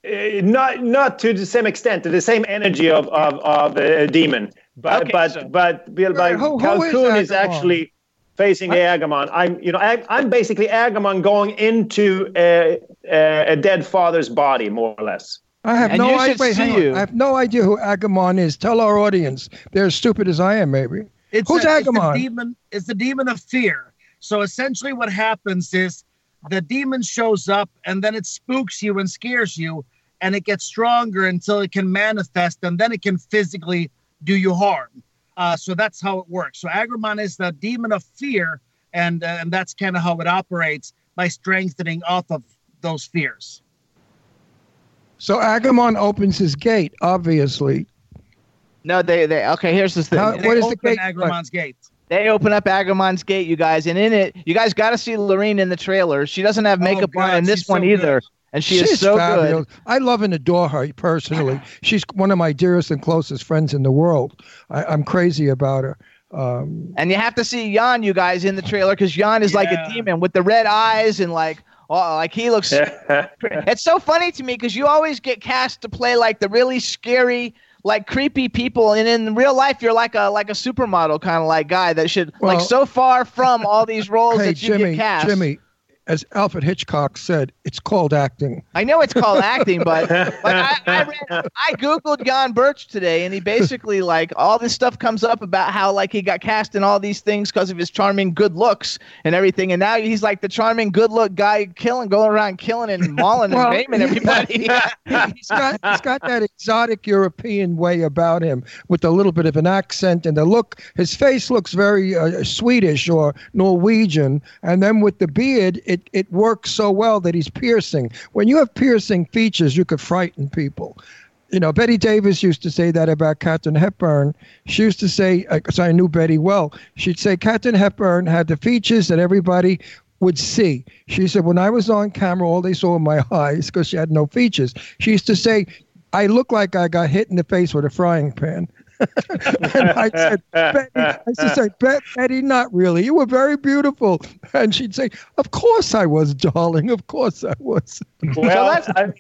uh, not not to the same extent, to the same energy of of, of a demon, but Okay, but so- but Bill, Right, but who- who is Calhoun is, Agamon? actually facing Agamon. I'm you know I, I'm basically Agamon going into a, a, a dead father's body, more or less. I have And no idea. Wait, see hang on. you. I have no idea who Agamon is. Tell our audience. They're as stupid as I am, maybe. It's Who's a, it's the demon. It's the demon of fear. So essentially, what happens is the demon shows up, and then it spooks you and scares you, and it gets stronger until it can manifest, and then it can physically do you harm. Uh, so that's how it works. So Agramon is the demon of fear, and uh, and that's kind of how it operates by strengthening off of those fears. So Agamon opens his gate, obviously. No, they they okay. Here's the thing. How- what is the open gate? Agramon's gate. They open up Agramon's Gate, you guys, and in it, you guys got to see Laurene in the trailer. She doesn't have Oh, makeup on in this she's so one either, good. and she She's is so fabulous. good. I love and adore her personally. She's one of my dearest and closest friends in the world. I, I'm crazy about her. Um, And you have to see Yan, you guys, in the trailer because Yan is like a demon with the red eyes and like, oh, like he looks. it's so funny to me because you always get cast to play like the really scary, like creepy people, and in real life you're like a like a supermodel kind of like guy that should like so far from all these roles hey, that you Jimmy, get cast. Jimmy, as Alfred Hitchcock said, it's called acting. I know it's called acting, but but I, I read I googled Yan Birch today, and he basically like all this stuff comes up about how like he got cast in all these things because of his charming good looks and everything, and now he's like the charming good look guy killing, going around killing and mauling Well, and maiming everybody. he's got he's got that exotic European way about him with a little bit of an accent and the look. His face looks very uh, Swedish or Norwegian, and then with the beard, it it works so well that he's piercing. When you have piercing features, you could frighten people. You know, Bette Davis used to say that about Katharine Hepburn. She used to say, uh, because I knew Betty well, she'd say Katharine Hepburn had the features that everybody would see. She said, when I was on camera, all they saw were my eyes because she had no features. She used to say, I look like I got hit in the face with a frying pan. and I said, Betty, I used to say, Bet, Betty, not really. You were very beautiful. And she'd say, Of course I was, darling. Of course I was. Well, that's- I,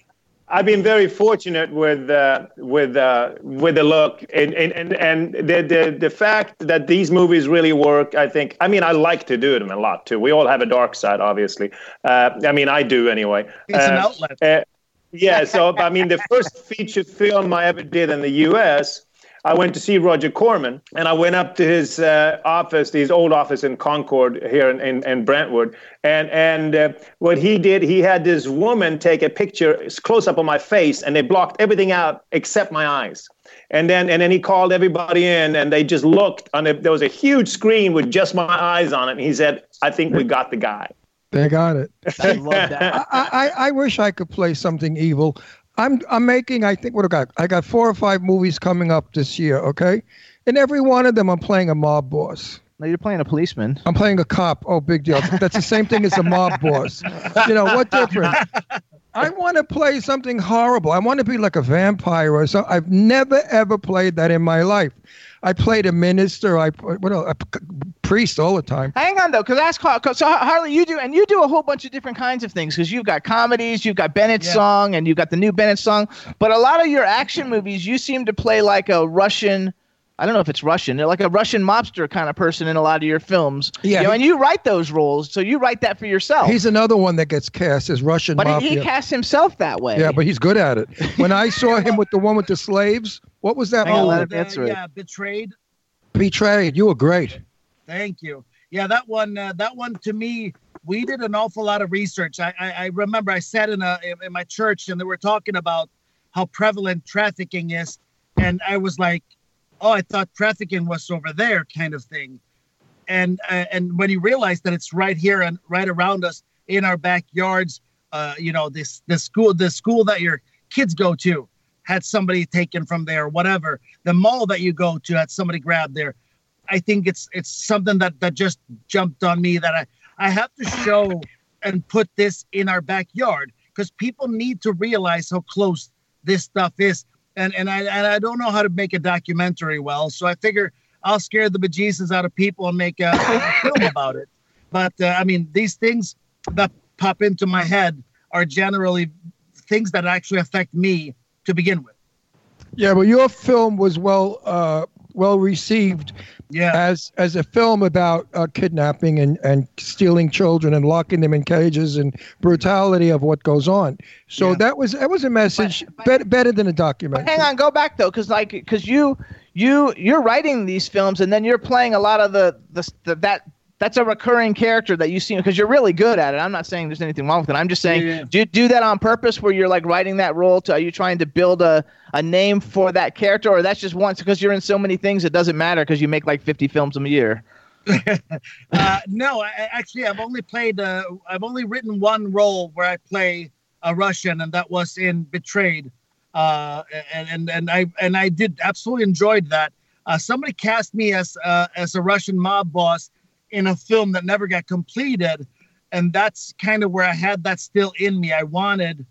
I've been very fortunate with uh, with uh, with the look and and and, and the, the the fact that these movies really work. I think. I mean, I like to do them a lot too. We all have a dark side, obviously. Uh, I mean, I do anyway. It's an outlet. uh, yeah. So I mean, the first feature film I ever did in the U.S. I went to see Roger Corman, and I went up to his uh, office, his old office in Concorde here in, in, in Brentwood. And and uh, what he did, he had this woman take a picture close up on my face, and they blocked everything out except my eyes. And then and then he called everybody in, and they just looked. And there was a huge screen with just my eyes on it. And he said, "I think we got the guy." They got it. I love that. I, I, I wish I could play something evil. I'm I'm making I think what I got I got four or five movies coming up this year. Okay, And every one of them I'm playing a mob boss. No, you're playing a policeman. I'm playing a cop. Oh, big deal. That's the same thing as a mob boss. You know what difference? I want to play something horrible. I want to be like a vampire or something. I've never ever played that in my life. I played a minister. I what else? a priest all the time. Hang on though, because that's 'cause so Harley, you do, and you do a whole bunch of different kinds of things. Because you've got comedies, you've got Bennett's Yeah. song, and you've got the new Bennett song. But a lot of your action movies, you seem to play like a Russian. I don't know if it's Russian, They're like a Russian mobster kind of person in a lot of your films. Yeah, you know, he- and you write those roles, so you write that for yourself. He's another one that gets cast as Russian but mafia. he, he casts himself that way. yeah, but he's good at it. When I saw him with the one with the slaves, what was that Hang on, movie? let him the- answer it. yeah, betrayed. Betrayed. You were great. Thank you. Yeah, that one. Uh, that one to me, we did an awful lot of research. I, I, I remember I sat in a in my church and they were talking about how prevalent trafficking is, and I was like, "Oh, I thought trafficking was over there," kind of thing. And uh, and when you realize that it's right here and right around us in our backyards, uh, you know, this the school the school that your kids go to had somebody taken from there, whatever. The mall that you go to had somebody grabbed there. I think it's it's something that that just jumped on me that I I have to show and put this in our backyard because people need to realize how close this stuff is. And and I and I don't know how to make a documentary well, so I figure I'll scare the bejesus out of people and make a, a film about it. But uh, I mean, these things that pop into my head are generally things that actually affect me to begin with. Yeah, well, your film was well uh, well received Yeah. as as a film about uh, kidnapping and, and stealing children and locking them in cages and brutality of what goes on. So Yeah. that was that was a message But- but- better better than a But documentary. hang on, go back though, because like, because you you you're writing these films, and then you're playing a lot of the the, the that that's a recurring character that you see because you're really good at it. I'm not saying there's anything wrong with it. I'm just saying, Yeah. do you do that on purpose, where you're like writing that role? To are you trying to build a a name for that character, or that's just once because you're in so many things it doesn't matter because you make like 50 films a year. uh, no, I, I- actually, I've only played. Uh, I've only written one role where I play a Russian, and that was in Betrayed. Uh, and and and I and I did absolutely enjoyed that. Uh, somebody cast me as uh, as a Russian mob boss in a film that never got completed, and that's kind of where I had that still in me. I wanted,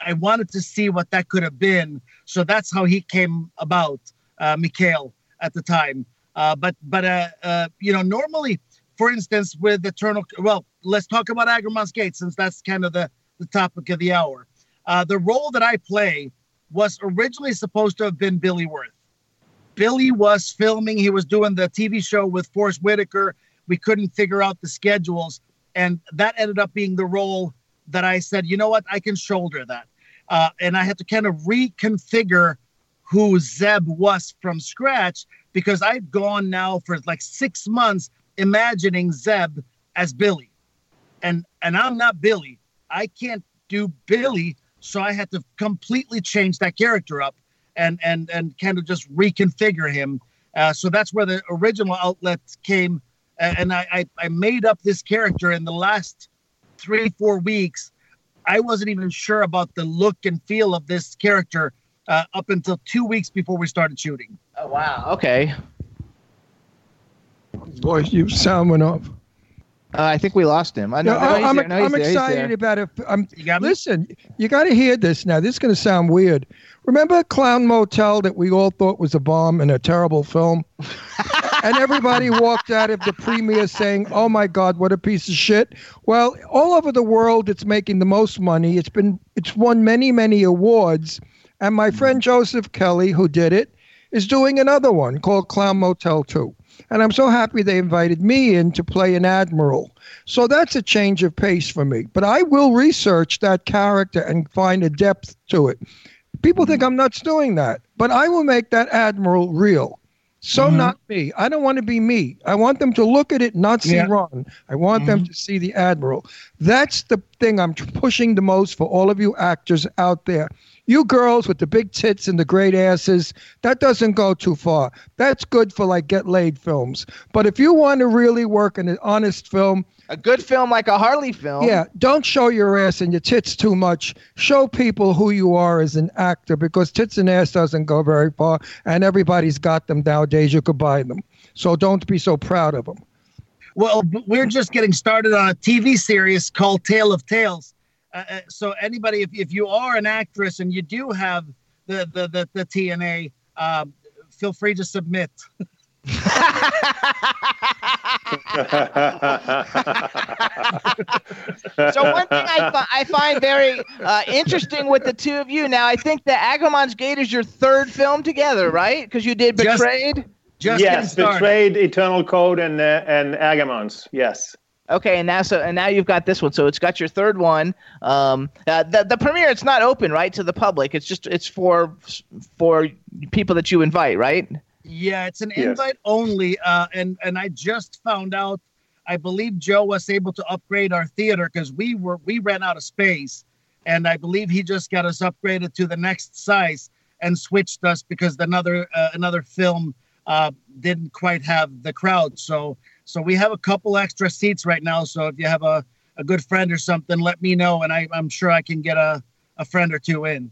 I wanted to see what that could have been. So that's how he came about, uh, Mikhail at the time. Uh, but but uh, uh, you know, normally, for instance, with Eternal, well, let's talk about Agramon's Gate since that's kind of the the topic of the hour. Uh, the role that I play was originally supposed to have been Billy Wirth. Billy was filming; he was doing the TV show with Forest Whitaker. We couldn't figure out the schedules, and that ended up being the role that I said, you know what, I can shoulder that. Uh, and I had to kind of reconfigure who Zeb was from scratch because I'd gone now for like six months imagining Zeb as Billy, and and I'm not Billy. I can't do Billy, so I had to completely change that character up and and and kind of just reconfigure him. Uh, so that's where the original outlet came, and I, I I made up this character in the last three four weeks. I wasn't even sure about the look and feel of this character uh, up until two weeks before we started shooting. Oh wow. Okay. Boy, you sound went off. Uh, I think we lost him. I know. Yeah, no, I, he's I'm. No, I'm there. He's excited about it. I'm, You got me? listen, you got to hear this now. This is going to sound weird. Remember Clown Motel that we all thought was a bomb and a terrible film? and everybody walked out of the premiere saying, "Oh my God, what a piece of shit." Well, all over the world, it's making the most money. It's been it's won many many awards, and my mm-hmm. friend Joseph Kelly, who did it, is doing another one called Clown Motel 2. And I'm so happy they invited me in to play an admiral. So that's a change of pace for me. But I will research that character and find a depth to it. People think mm-hmm. I'm nuts doing that, but I will make that admiral real. So mm-hmm. not me. I don't want to be me. I want them to look at it, not see Yeah. Ron. I want them mm-hmm. to see the admiral. That's the thing I'm pushing the most for all of you actors out there. You girls with the big tits and the great asses, that doesn't go too far. That's good for like get laid films. But if you want to really work in an honest film, A good film like a Harley film. yeah, don't show your ass and your tits too much. Show people who you are as an actor because tits and ass doesn't go very far, and everybody's got them nowadays. You could buy them. So don't be so proud of them. Well, we're just getting started on a TV series called Tale of Tales. Uh, uh, so anybody, if, if you are an actress and you do have the the the, the TNA, um, feel free to submit. So one thing I, fi- I find very uh, interesting with the two of you now, I think that Agramon's Gate is your third film together, right? Because you did Betrayed. Just getting yes, betrayed, Eternal Code, and uh, and Agamons. Yes. Okay, and now so and now you've got this one. So it's got your third one. Um, uh, the the premiere it's not open right to the public. It's just it's for for people that you invite, right? Yeah, it's an Yes. invite only. Uh, and and I just found out. I believe Joe was able to upgrade our theater because we were we ran out of space, and I believe he just got us upgraded to the next size and switched us because another uh, another film uh, didn't quite have the crowd. So so we have a couple extra seats right now. So if you have a, a good friend or something, let me know, and I, I'm sure I can get a, a friend or two in.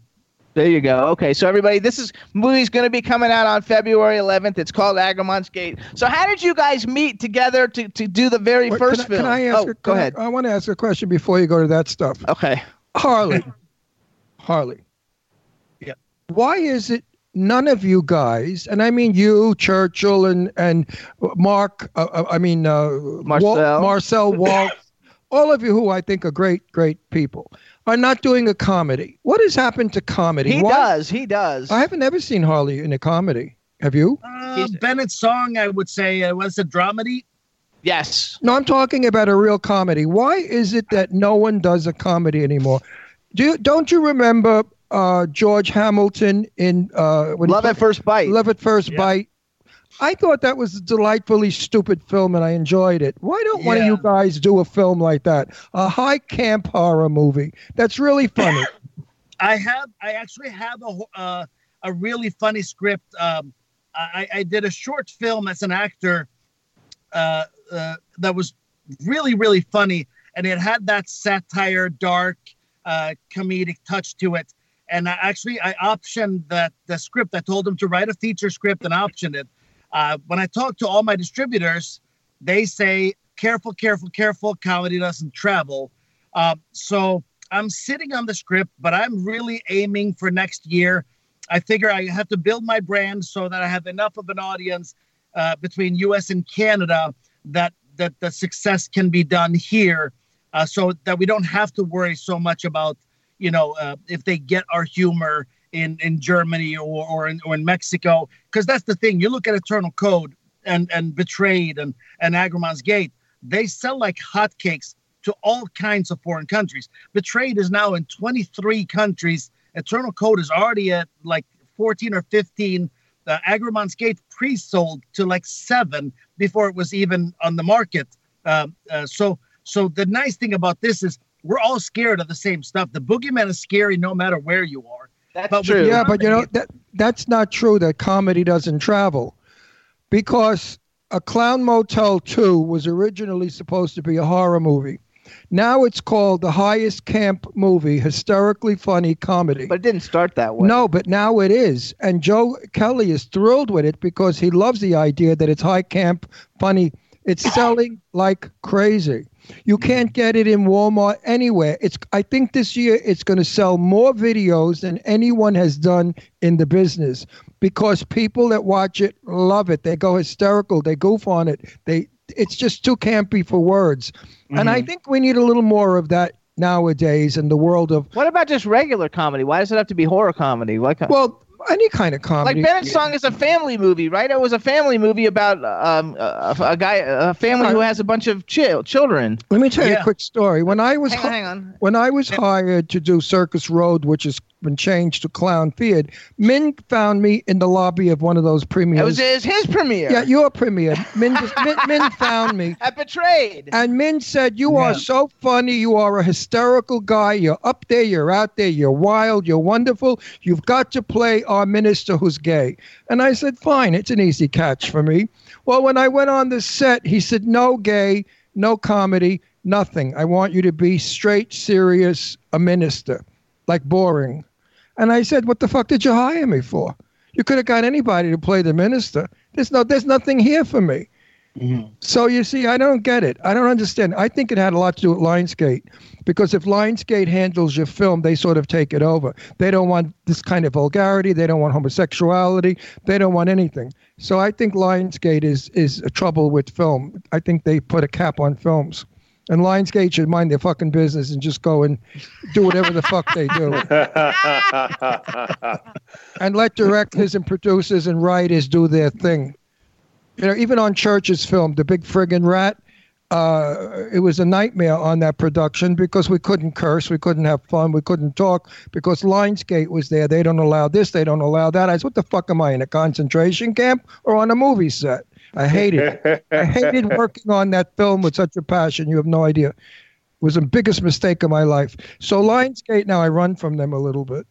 There you go. Okay, so everybody, this is movie's going to be coming out on February 11th. It's called Agramon's Gate. So how did you guys meet together to, to do the very Wait, first can, I- film? Can I ask? oh, a, go can I- ahead. I, want to ask a question before you go to that stuff. Okay. Harley, Harley. Yeah. Why is it none of you guys, and I mean you, Churchill, and and Mark, uh, uh, I mean uh, Marcel. Walt, Marcel Walz, all of you who I think are great, great people, are not doing a comedy. What has happened to comedy? He Why- does. He does. I haven't ever seen Harley in a comedy. Have you? Uh, Bennett's song, I would say, uh, was a dramedy. yes. No, I'm talking about a real comedy. Why is it that no one does a comedy anymore? Do you, don't you remember uh, George Hamilton in uh, when Love played- at First Bite. Love at First Yeah. Bite? I thought that was a delightfully stupid film, and I enjoyed it. Why don't one of you guys do a film like that? A high camp horror movie that's really funny. I have, I actually have a uh, a really funny script. Um, I, I did a short film as an actor uh, uh, that was really, really funny, and it had that satire, dark, uh, comedic touch to it. And I actually, I optioned that the script. I told them to write a feature script and optioned it. Uh, when I talk to all my distributors, they say, "Careful, careful, careful. Comedy doesn't travel." Uh, so I'm sitting on the script, but I'm really aiming for next year. I figure I have to build my brand so that I have enough of an audience uh, between U.S. and Canada that that the success can be done here, uh, so that we don't have to worry so much about you know uh, if they get our humor in in Germany or or in, or in Mexico, because that's the thing. You look at Eternal Code and and Betrayed and and Agramon's Gate, they sell like hotcakes to all kinds of foreign countries. Betrayed is now in 23 countries. Eternal Code is already at like 14 or 15. The Agramon's Gate pre-sold to like seven before it was even on the market. Um, uh, so, so the nice thing about this is we're all scared of the same stuff. The boogeyman is scary no matter where you are. That's But with true. Yeah, but you know that that's not true. That comedy doesn't travel, because a Clown Motel Two was originally supposed to be a horror movie. Now it's called the highest camp movie, hysterically funny comedy. But it didn't start that way. No, but now it is. And Joe Kelly is thrilled with it because he loves the idea that it's high camp, funny. It's selling like crazy. You can't get it in Walmart anywhere. It's I think this year it's going to sell more videos than anyone has done in the business. because people that watch it love it. They go hysterical. They goof on it. They it's just too campy for words. And I mm-hmm. think we need a little more of that nowadays in the world of What about just regular comedy? Why does it have to be horror comedy? Why well any kind of comedy. like Bennett's Song is a family movie, right? It was a family movie about um, a, a guy, a family who has a bunch of chil- children. Let me tell you Yeah. a quick story. When I was Hang on, hang on. when I was hired to do Circus Road, which has been changed to Clown Theater, Min found me in the lobby of one of those premieres. It premieres. was his, his premiere. yeah, your premiere. Min, just, Min, Min found me. At Betrayed. And Min said, You are so funny. You are a hysterical guy. You're up there. You're out there. You're wild. You're wonderful. You've got to play our minister who's gay. And I said, Fine. It's an easy catch for me. Well, when I went on the set, he said, No gay, no comedy, nothing. I want you to be straight, serious, a minister, like boring. And I said, What the fuck did you hire me for? You could have got anybody to play the minister. There's no, there's nothing here for me. Mm-hmm. So you see, I don't get it. I don't understand. I think it had a lot to do with Lionsgate, because if Lionsgate handles your film, they sort of take it over. They don't want this kind of vulgarity. They don't want homosexuality. They don't want anything. So I think Lionsgate is is a trouble with film. I think they put a cap on films. And Lionsgate should mind their fucking business and just go and do whatever the fuck they do. and let directors and producers and writers do their thing. You know, even on Church's film, The Big Friggin' Rat, uh, it was a nightmare on that production because we couldn't curse, we couldn't have fun, we couldn't talk because Lionsgate was there. They don't allow this, they don't allow that. I said, what the fuck am I in a concentration camp or on a movie set? I hated it. I hated working on that film with such a passion. You have no idea. It was the biggest mistake of my life. So Lionsgate now I run from them a little bit.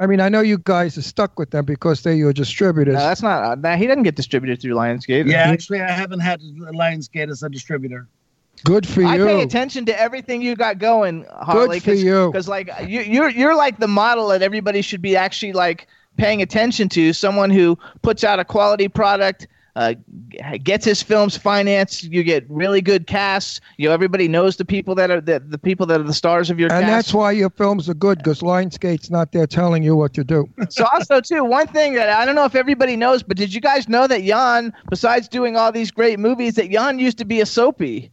I mean, I know you guys are stuck with them because they're your distributors. No, that's not. Uh, that, he doesn't get distributed through Lionsgate. Yeah, actually, I haven't had Lionsgate as a distributor. Good for you. I pay attention to everything you got going, Harley. Good for you. Because like you, you're you're like the model that everybody should be actually like paying attention to. Someone who puts out a quality product, uh, gets his films financed. You get really good casts. You know, everybody knows the people that are the, the people that are the stars of your and cast. that's why your films are good because Lionsgate's not there telling you what to do. so also too, one thing that I don't know if everybody knows, but did you guys know that Yan, besides doing all these great movies, that Yan used to be a soapy?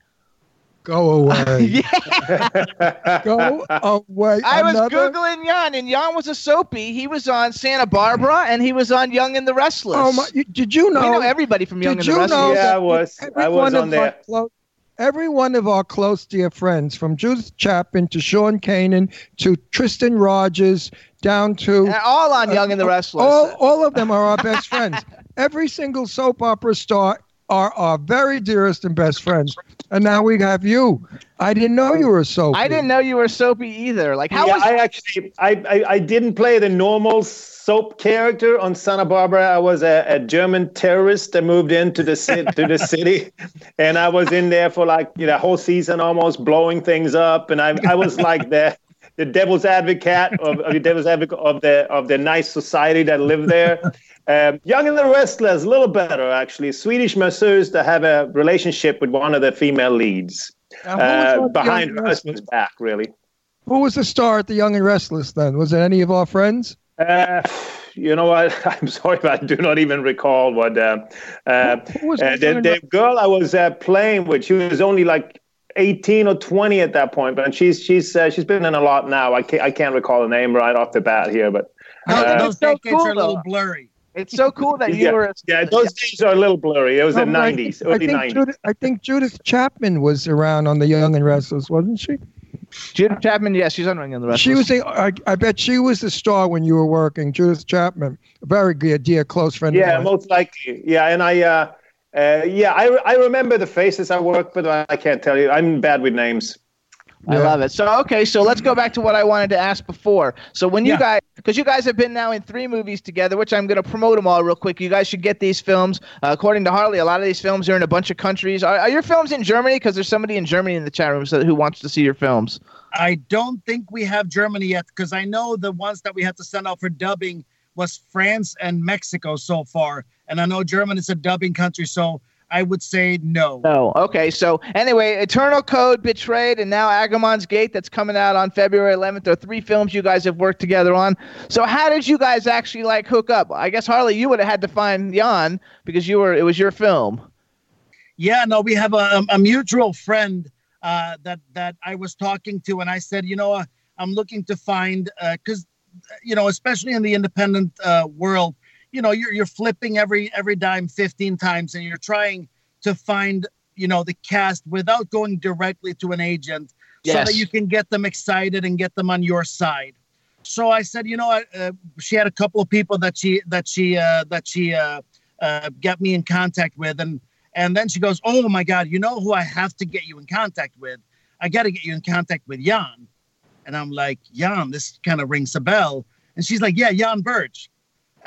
Go away. yeah. Go away. I was Another- googling Yan, and Yan was a soapy. He was on Santa Barbara, and he was on Young and the Restless. Oh my! Did you know? we know everybody from Young and the Restless. know Yeah, I was. every I was one on of our there. every one of our close dear friends, from Judith Chapman to Sean Kanan to Tristan Rogers, down to And all on uh, Young and the Restless. all, all of them are our best friends. Every single soap opera star are our very dearest and best friends. And now we have you. I didn't know you were a soap. I didn't know you were soapy either. Like, how yeah, was I actually I, I I didn't play the normal soap character on Santa Barbara. I was a, a German terrorist that moved into the city to the city, and I was in there for like you know a whole season almost blowing things up, and I I was like the the devil's advocate of, of the devil's advocate of the of the nice society that live there. Um, Young and the Restless, a little better actually. Swedish masseurs that have a relationship with one of the female leads Now, who was uh, behind Young her husband's back, really. Who was the star at the Young and Restless then? Was it any of our friends? Uh, you know what? I'm sorry, but I do not even recall what. Uh, uh, Who was uh, the, the girl I was uh, playing with, she was only like 18 or 20 at that point, but she's she's uh, she's been in a lot now. I can't I can't recall the name right off the bat here, but Those, Uh, those so decades cool, are a little blurry. it's so cool that you yeah, were. A, yeah, those days are a little blurry. It was the No, but 90s, think- I early think 90s. Judith, I think Judith Chapman was around on the Young and Restless, wasn't she? Judith Chapman, yeah, she's on Young and the Restless. She was a. I, I bet she was the star when you were working. Judith Chapman, a very good, dear, close friend. Yeah, of mine. most likely. Yeah, and I. Uh, uh, yeah, I, I remember the faces I worked with. but I can't tell you. I'm bad with names. I love it. So okay, so let's go back to what I wanted to ask before. So when you Yeah. guys, because you guys have been now in three movies together, which I'm going to promote them all real quick. You guys should get these films. Uh, according to Harley, a lot of these films are in a bunch of countries. Are, are your films in Germany? Because there's somebody in Germany in the chat room so, who wants to see your films. I don't think we have Germany yet because I know the ones that we had to send out for dubbing was France and Mexico so far, and I know Germany is a dubbing country, so I would say no. No. Okay. So anyway, Eternal Code, Betrayed, and now Agamon's Gate that's coming out on February 11th. There are three films you guys have worked together on. So how did you guys actually like hook up? I guess Harley, you would have had to find Yan because you were it was your film. Yeah, no, we have a, a mutual friend uh, that that I was talking to, and I said, you know, uh, I'm looking to find because you know, especially in the independent uh, world, you know, you're you're flipping every every dime 15 times, and you're trying to find you know the cast without going directly to an agent, so that you can get them excited and get them on your side. So I said, you know, what, uh, she had a couple of people that she that she uh, that she uh, uh, got me in contact with, and and then she goes, oh my God, you know who I have to get you in contact with? I got to get you in contact with Yan. And I'm like, Yan, this kind of rings a bell. And she's like, yeah, Yan Birch.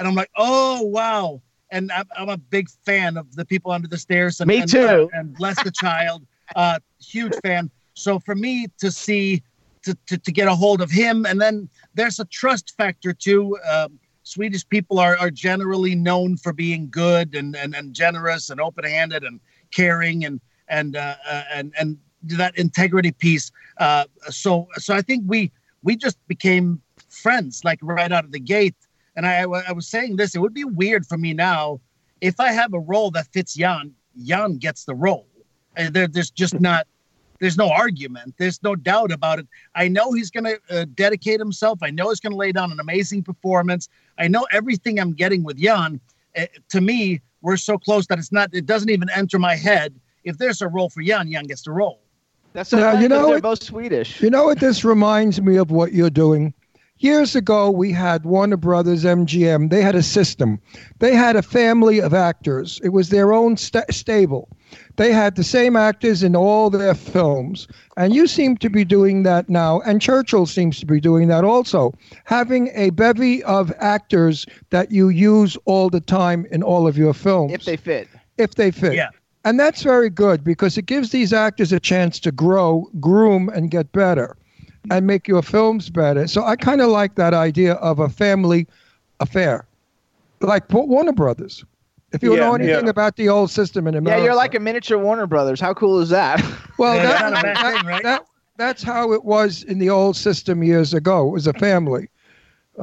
And I'm like, oh, wow. And I'm, I'm a big fan of the people under the stairs. And, Me and, too. uh, and bless the child. Uh, huge fan. So for me to see, to, to, to get a hold of him, and then there's a trust factor too. Um, Swedish people are, are generally known for being good and, and, and generous and open handed and caring and and uh, uh, and and that integrity piece. Uh, so so I think we we just became friends like right out of the gate. And I I was saying this, it would be weird for me now if I have a role that fits Yan. Yan gets the role. There, there's just not there's no argument. There's no doubt about it. I know he's going to uh, dedicate himself. I know he's going to lay down an amazing performance. I know everything I'm getting with Yan. Uh, to me, we're so close that it's not. It doesn't even enter my head. If there's a role for Yan, Yan gets the role. That's so Now, funny you 'cause know they're what- both Swedish. You know what this reminds me of what you're doing? Years ago, we had Warner Brothers MGM. They had a system. They had a family of actors. It was their own sta stable. They had the same actors in all their films. And you seem to be doing that now. And Churchill seems to be doing that also. Having a bevy of actors that you use all the time in all of your films If they fit. if they fit. Yeah. And that's very good because it gives these actors a chance to grow, groom, and get better and make your films better. So I kind of like that idea of a family affair, like Warner Brothers. If you Yeah, know anything yeah. about the old system in America, Yeah, you're like a miniature Warner Brothers. How cool is that? well, Yeah, that, not a bad that- thing, right? that- that's how it was in the old system years ago. It was a family.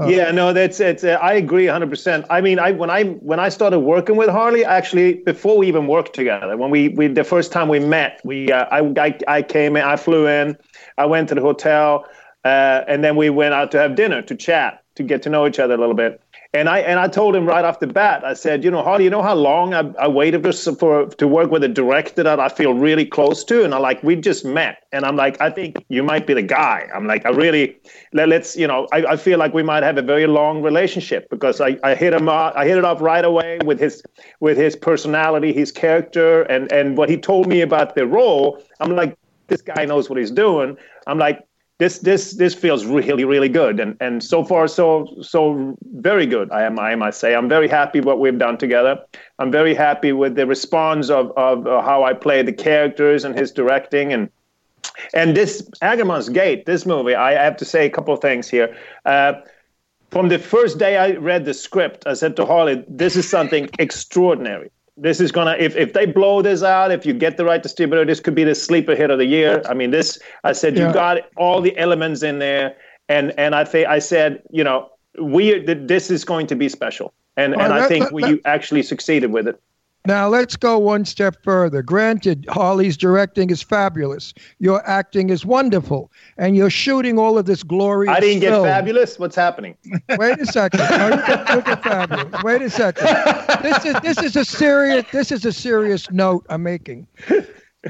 Yeah, no, that's it. Uh, I agree 100. percent I mean, I when I when I started working with Harley, actually, before we even worked together, when we we the first time we met, we uh, I, I I came in, I flew in, I went to the hotel, uh, and then we went out to have dinner to chat to get to know each other a little bit. And I and I told him right off the bat, I said, you know, Harley, you know how long I, I waited for, for to work with a director that I feel really close to, and I like we just met, and I'm like, I think you might be the guy. I'm like, I really let, let's you know, I, I feel like we might have a very long relationship because I, I hit him I hit it off right away with his with his personality, his character, and and what he told me about the role. I'm like, this guy knows what he's doing. I'm like, this this this feels really really good and and so far so so very good i am i must say i'm very happy what we've done together i'm very happy with the response of of uh, how i play the characters and his directing and and this Agamon's Gate, this movie, I have to say a couple of things here. Uh, from the first day I read the script, I said to Harley, "This is something extraordinary. This is gonna if if they blow this out, if you get the right distributor, this could be the sleeper hit of the year. I mean, this. I said Yeah. you got all the elements in there, and and I think I said, you know, we this is going to be special, and Well, and I think that- we that- you actually succeeded with it. Now let's go one step further. Granted, Harley's directing is fabulous. Your acting is wonderful, and you're shooting all of this glory. I didn't get fabulous. What's happening? Wait a second. No, you get, you get fabulous. Wait a second. This is this is a serious this is a serious note I'm making.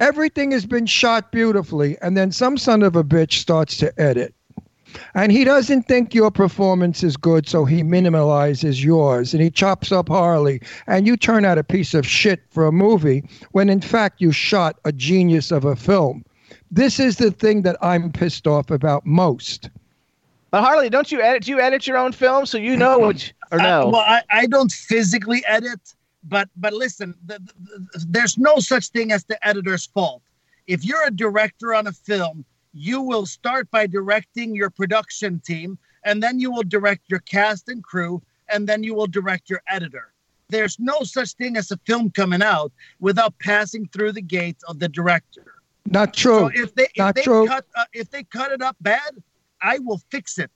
Everything has been shot beautifully, and then some son of a bitch starts to edit. And he doesn't think your performance is good, so he minimalizes yours and he chops up Harley. And you turn out a piece of shit for a movie when in fact you shot a genius of a film. This is the thing that I'm pissed off about most. But Harley, don't you edit? Do you edit your own film so you know what? You, or I- no? well, I, I don't physically edit, but but listen, the, the, there's no such thing as the editor's fault. If you're a director on a film, you will start by directing your production team, and then you will direct your cast and crew, and then you will direct your editor. there's no such thing as a film coming out without passing through the gates of the director. Not true. So if they if Not they true. cut uh, if they cut it up bad, I will fix it.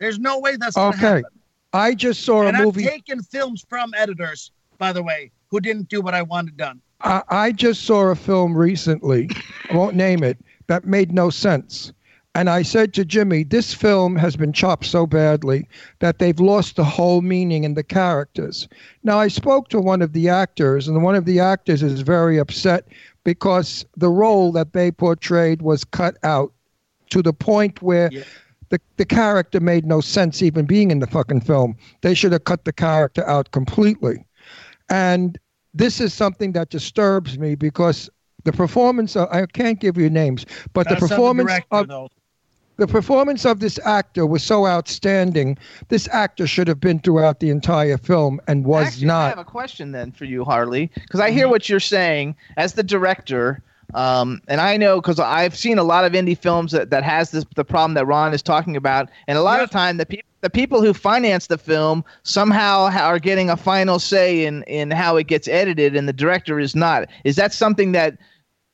There's no way that's gonna Okay. happen. I just saw And a I've movie. taken films from editors, by the way, who didn't do what I wanted done. I, I just saw a film recently, I won't name it, that made no sense. And I said to Jimmy, this film has been chopped so badly that they've lost the whole meaning in the characters. Now, I spoke to one of the actors, and one of the actors is very upset because the role that they portrayed was cut out to the point where Yeah. the, the character made no sense even being in the fucking film. They should have cut the character out completely. And this is something that disturbs me because the performance of, I can't give you names, but That's the not performance director, of though. the performance of this actor was so outstanding. This actor should have been throughout the entire film and was Actually, I have a question then for you, Harley, because I hear what you're saying as the director. Um, and I know because I've seen a lot of indie films that, that has this the problem that Ron is talking about, and a lot of time the people the people who finance the film somehow are getting a final say in in how it gets edited, and the director is not. Is that something that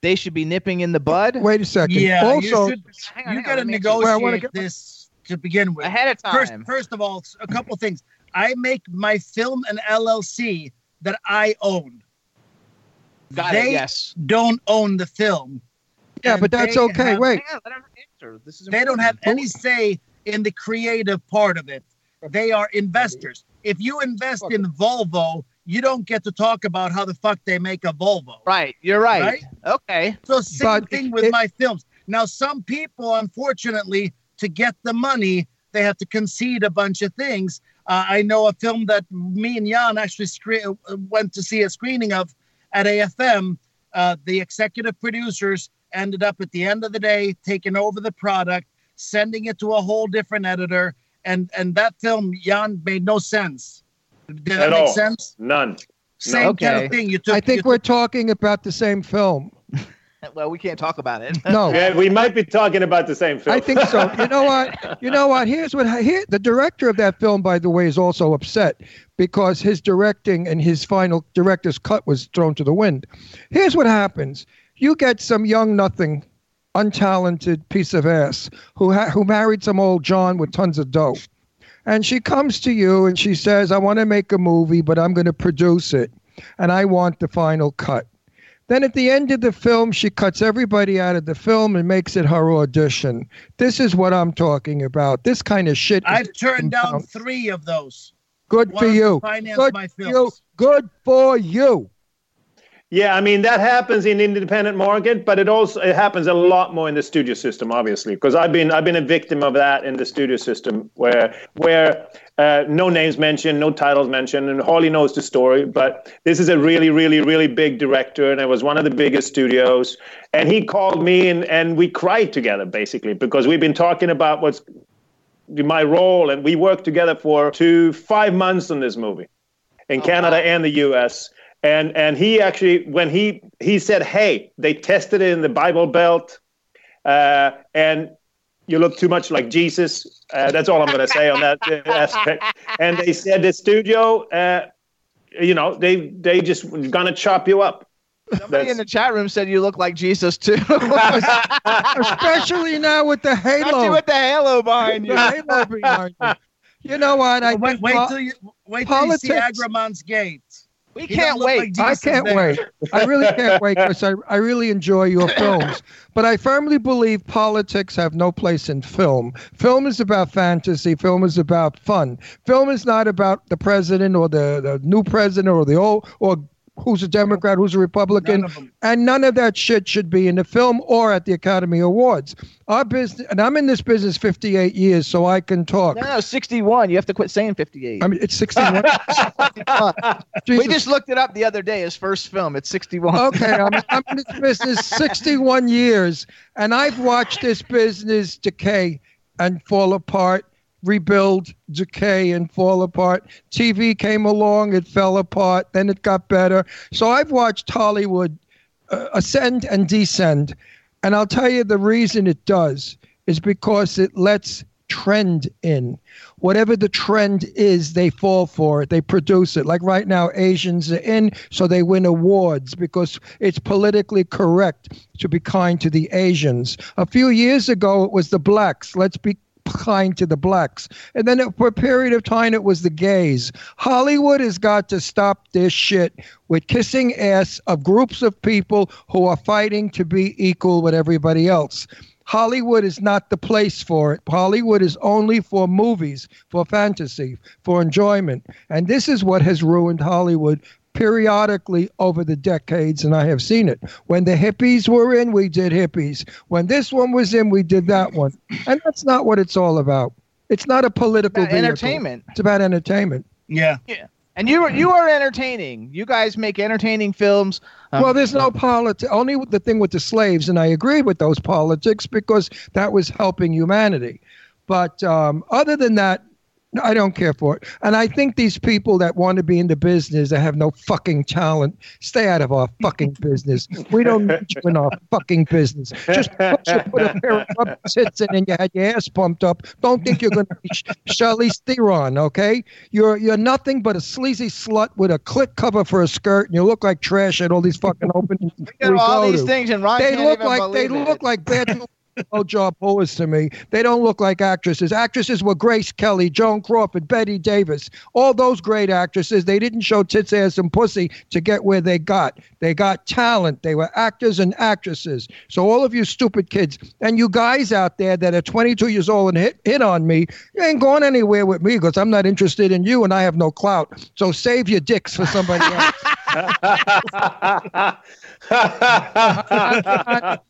they should be nipping in the bud Wait a second. Yeah, also, you, should, you on, got to negotiate Well, I wanna get- this to begin with. ahead of time? First, first of all, a couple things. I make my film an LLC that I own. Got they it. Yes. don't own the film. yeah, but that's okay. have- Wait. On, let him answer. This is They don't have any say in the creative part of it. They are investors. If you invest in Volvo, you don't get to talk about how the fuck they make a Volvo. Right. You're right. Right? Okay. So same But thing with it- my films. Now, some people, unfortunately, to get the money, they have to concede a bunch of things. Uh, I know a film that me and Yan actually scre- uh, went to see a screening of at AFM. Uh, the executive producers ended up at the end of the day taking over the product, sending it to a whole different editor, and and that film Yan made no sense. Did that At make all. sense? None. Same kind Okay. of thing. You took. I think you we're talking about the same film. Well, we can't talk about it. No. Yeah, we might be talking about the same film. I think so. You know what? You know what? Here's what here the director of that film, by the way, is also upset because his directing and his final director's cut was thrown to the wind. Here's what happens: you get some young nothing, untalented piece of ass who ha- who married some old John with tons of dough, and she comes to you and she says, "I want to make a movie, but I'm going to produce it, and I want the final cut." Then at the end of the film, she cuts everybody out of the film and makes it her audition. This is what I'm talking about. This kind of shit. I've turned down three of those. Good One for you. Good my for you. Good for you. Yeah, I mean that happens in independent market, but it also it happens a lot more in the studio system, obviously, because I've been I've been a victim of that in the studio system, where where uh, no names mentioned, no titles mentioned, and Harley knows the story. But this is a really, really, really big director, and it was one of the biggest studios. And he called me, and and we cried together basically because we've been talking about what's my role, and we worked together for two five months on this movie in Canada and the U.S. And and he actually when he he said, "Hey, they tested it in the Bible Belt, uh, and you look too much like Jesus." Uh, that's all I'm going to say on that uh, aspect. And they said the studio, uh, you know, they they just gonna chop you up. Somebody in the chat room said you look like Jesus too. Especially now with the Not you halo. with the halo behind you. the halo behind you. You know what? I wait, think wait po- till you wait till you see politics- Agramon's Gate. We He can't wait. like I can't there. wait. I really can't wait because I, I really enjoy your films. But I firmly believe politics have no place in film. Film is about fantasy. Film is about fun. Film is not about the president or the, the new president or the old or who's a Democrat, who's a Republican. None. And none of that shit should be in the film or at the Academy Awards. Our business, and I'm in this business 58 years, so I can talk. No, no, 61. You have to quit saying 58. I mean, it's 61. we just looked it up the other day. His first film. It's 61. okay, I'm, I'm in this business 61 years, and I've watched this business decay and fall apart, rebuild, decay, and fall apart. TV came along, it fell apart, then it got better. So I've watched Hollywood uh, ascend and descend, and I'll tell you the reason it does is because it lets trend in. Whatever the trend is, they fall for it. They produce it. Like right now, Asians are in, so they win awards because it's politically correct to be kind to the Asians. A few years ago, it was the blacks. Let's be kind to the blacks. And then for a period of time, it was the gays. Hollywood has got to stop this shit with kissing ass of groups of people who are fighting to be equal with everybody else. Hollywood is not the place for it. Hollywood is only for movies, for fantasy, for enjoyment. And this is what has ruined Hollywood periodically over the decades, and I have seen it. When the hippies were in, we did hippies. When this one was in, we did that one. And that's not what it's all about. It's not a political About entertainment. It's about entertainment. Yeah. Yeah. And you are you are entertaining. You guys make entertaining films. Um, well, there's no politics. Only the thing with the slaves, and I agree with those politics because that was helping humanity. But um, other than that, no, I don't care for it. And I think these people that want to be in the business that have no fucking talent, stay out of our fucking business. We don't need you in our fucking business. Just because you put a pair of rubber tits in and you had your ass pumped up, don't think you're going to be Sh- Charlize Theron, okay? You're you're nothing but a sleazy slut with a click cover for a skirt, and you look like trash at all these fucking openings. we got we all these to. things, and Ron They look like they believe look like bad no job poets to me. They don't look like actresses. Actresses were Grace Kelly, Joan Crawford, Bette Davis, all those great actresses. They didn't show tits, ass, and pussy to get where they got. They got talent. They were actors and actresses. So all of you stupid kids and you guys out there that are 22 years old and hit hit on me, you ain't going anywhere with me because I'm not interested in you and I have no clout. So save your dicks for somebody else.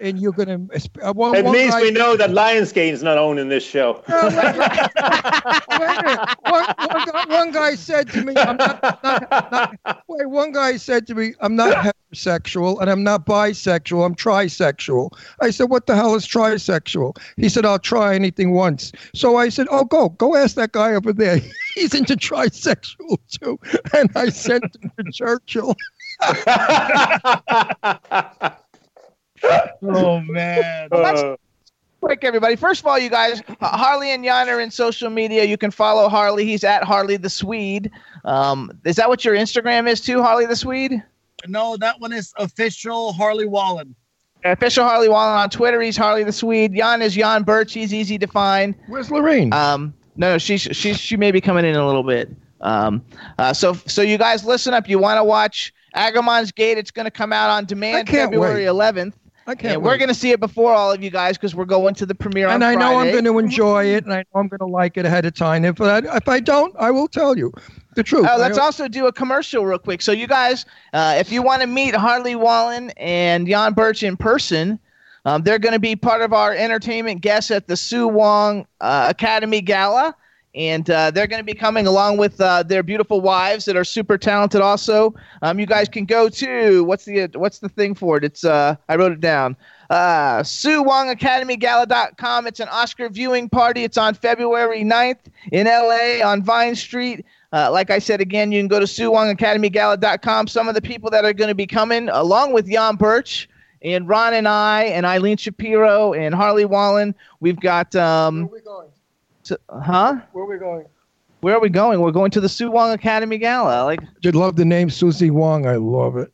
and you're gonna. Uh, one, At one least guy- we know that Lionsgate's not owning this show. No, wait, wait, wait a minute. One, one, guy, one guy said to me, I'm not, not, not, wait, one guy said to me, I'm not heterosexual and I'm not bisexual, I'm trisexual. I said, what the hell is trisexual? He said, I'll try anything once. So I said, oh, go, go ask that guy over there. He's into trisexual too. And I sent him to Churchill. Oh man. Uh, quick, everybody. First of all, you guys, uh, Harley and Yan are in social media. You can follow Harley. He's at Harley the Swede. Um, is that what your Instagram is too, Harley the Swede? No, that one is official Harley Wallen. Official Harley Wallen on Twitter. He's Harley the Swede. Yan is Yan Birch. He's easy to find. Where's Lorraine? Um, no, no, she's she's she may be coming in a little bit. Um, uh, so so you guys listen up. You want to watch Agramon's Gate? It's going to come out on demand February wait. 11th. I can't. And we're going to see it before all of you guys because we're going to the premiere on and I know I'm going to enjoy it, and I know I'm going to like it ahead of time. If I, if I don't, I will tell you the truth. Oh, let's also do a commercial real quick. So, you guys, uh, if you want to meet Harley Wallen and Yan Birch in person, um, they're going to be part of our entertainment guests at the Sue Wong uh, Academy Gala. And uh, they're going to be coming along with uh, their beautiful wives that are super talented. Also, um, you guys can go to what's the what's the thing for it? It's uh, I wrote it down. Uh, Sue Wong Academy Gala.com. It's an Oscar viewing party. It's on February 9th in LA on Vine Street. Uh, like I said again, you can go to SueWongAcademyGala.com. Some of the people that are going to be coming, along with Yan Birch and Ron and I and Eileen Shapiro and Harley Wallen, we've got. Um, Where are we going? T- huh? Where are we going? Where are we going? We're going to the Sue Wong Academy Gala. Like Did love the name Susie Wong. I love it.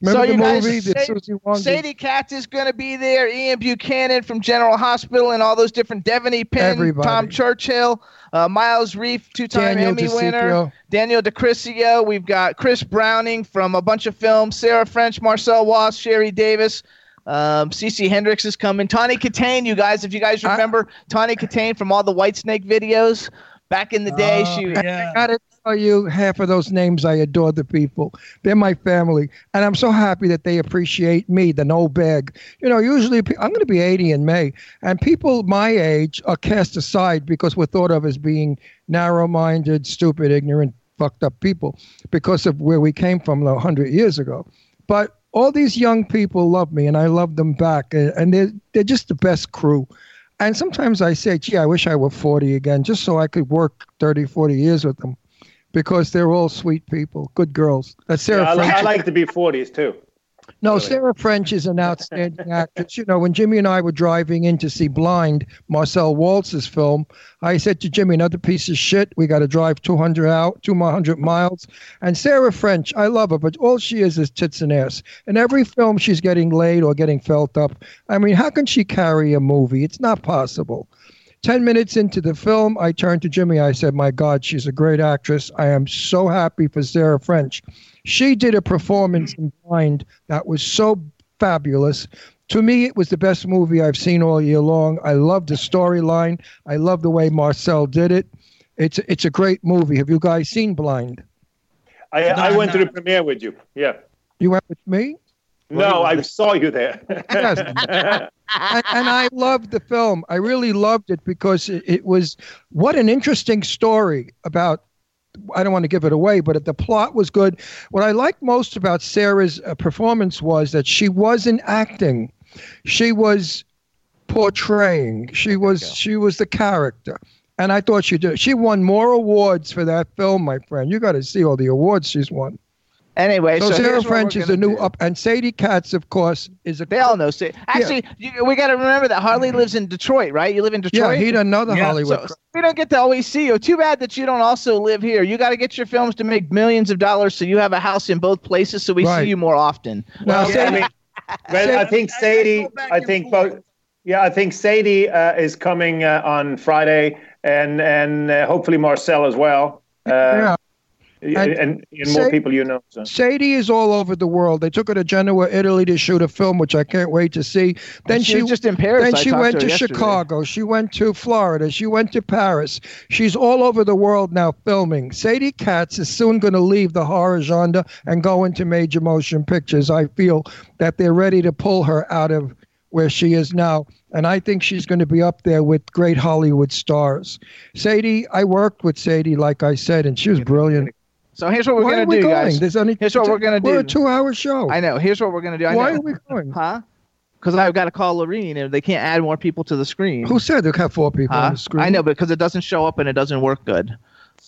Remember So the you guys movie that say- Susie Wong did? Sadie Katz is going to be there. Ian Buchanan from General Hospital and all those different Devaney Penn, Everybody. Tom Churchill, uh, Miles Reef, two-time Daniel Emmy winner, DeCiccio. Daniel DeCrisio. We've got Chris Browning from a bunch of films. Sarah French, Marcel Walz, Sherry Davis. Um, CC Hendricks is coming. Tawny Kitaen, you guys, if you guys I- remember Tawny Kitaen from all the Whitesnake videos back in the day, Oh, she yeah. I gotta tell you, half of those names I adore the people. They're my family, and I'm so happy that they appreciate me, the no bag. You know, usually I'm going to be 80 in May, and people my age are cast aside because we're thought of as being narrow-minded, stupid, ignorant, fucked up people because of where we came from a hundred years ago. But all these young people love me, and I love them back, and and they're they're just the best crew. And sometimes I say, gee, I wish I were 40 again, just so I could work 30, 40 years with them because they're all sweet people, good girls. That's Sarah yeah, I. I like to be 40s too. No, Really? Sarah French is an outstanding actress. You know, when Jimmy and I were driving in to see Blind, Marcel Walz's film, I said to Jimmy, another piece of shit. We got to drive 200 out, 200 miles. And Sarah French, I love her, but all she is is tits and ass. In every film, she's getting laid or getting felt up. I mean, how can she carry a movie? It's not possible. 10 minutes into the film, I turned to Jimmy. I said, My God, she's a great actress. I am so happy for Sarah French. She did a performance in Blind that was so fabulous. To me, it was the best movie I've seen all year long. I love the storyline. I love the way Marcel did it. It's it's a great movie. Have you guys seen Blind? I, I No, went to the premiere with you. Yeah. You went with me? No, I saw you there. Yes. and, and I loved the film. I really loved it because it, it was what an interesting story about. I don't want to give it away, but the plot was good. What I liked most about Sarah's uh, performance was that she wasn't acting; she was portraying. She was she was the character, and I thought she did. She won more awards for that film, my friend. You got to see all the awards she's won. Anyway, So, so, Sarah here's what French we're is a new do. up, and Sadie Katz, of course, is a They all know. Sa- Actually, you, we got to remember that Harley lives in Detroit, right? You live in Detroit. yeah. Detroit. He another Yeah, Hollywood. So, we don't get to always see you. Too bad that you don't also live here. You got to get your films to make millions of dollars, so you have a house in both places, so we Right. see you more often. Well, Yeah, I mean, well, I think I- I Sadie. I think both. Yeah, I think Sadie uh, is coming uh, on Friday, and and uh, hopefully Marcel as well. Uh, yeah. And, And and, and more Sa- people you know. So. Sadie is all over the world. They took her to Genoa, Italy to shoot a film, which I can't wait to see. Then she she was just in Paris. Then I she went to to. Chicago. She went to Florida. She went to Paris. She's all over the world now filming. Sadie Katz is soon going to leave the horror genre and go into major motion pictures. I feel that they're ready to pull her out of where she is now. And I think she's going to be up there with great Hollywood stars. Sadie, I worked with Sadie, like I said, and she was brilliant. So here's what we're Why gonna we do, going? guys. There's only Here's what we're gonna do. We're a two-hour show. I know. Here's what we're gonna do. I Why know. are we going? Huh? Because I've got to call Laurene, and they can't add more people to the screen. Who said they have four people Huh? on the screen? I know, because it doesn't show up and it doesn't work good.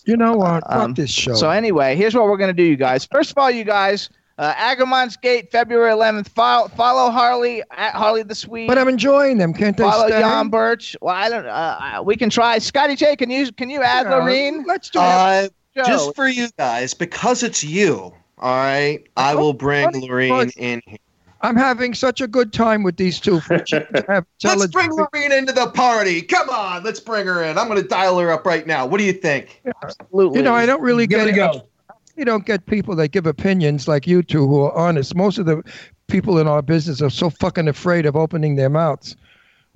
You know what? Um, this show. So anyway, here's what we're gonna do, you guys. First of all, you guys, uh, Agramon's Gate, February 11th. Follow, follow Harley at Harley the Swede. but I'm enjoying them. Can't they follow stay? Yan Birch. Well, I don't. Uh, uh, we can try. Scotty J, can you can you add Yeah, Laurene? Let's do it. Uh, Joe? just for you guys, because it's you, all right, I oh, will bring funny Laurene in here. I'm having such a good time with these two. for- to have Let's bring intelligent- Laurene into the party. Come on, let's bring her in. I'm going to dial her up right now. What do you think? Absolutely. You know, I don't really Give get it go. You don't get people that give opinions like you two who are honest. Most of the people in our business are so fucking afraid of opening their mouths.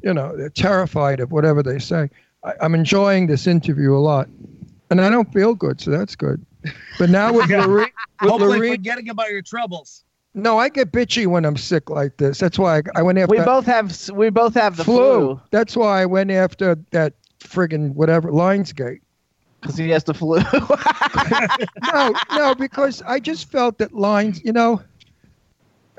You know, they're terrified of whatever they say. I, I'm enjoying this interview a lot, and I don't feel good, so that's good. But now with Yeah. Laurene, with Hopefully, Laurene, forgetting about your troubles. no, I get bitchy when I'm sick like this. That's why I, I went after we both have we both have the flu. flu That's why I went after that friggin' whatever Lionsgate. because he has the flu. no, no, because I just felt that lines, you know,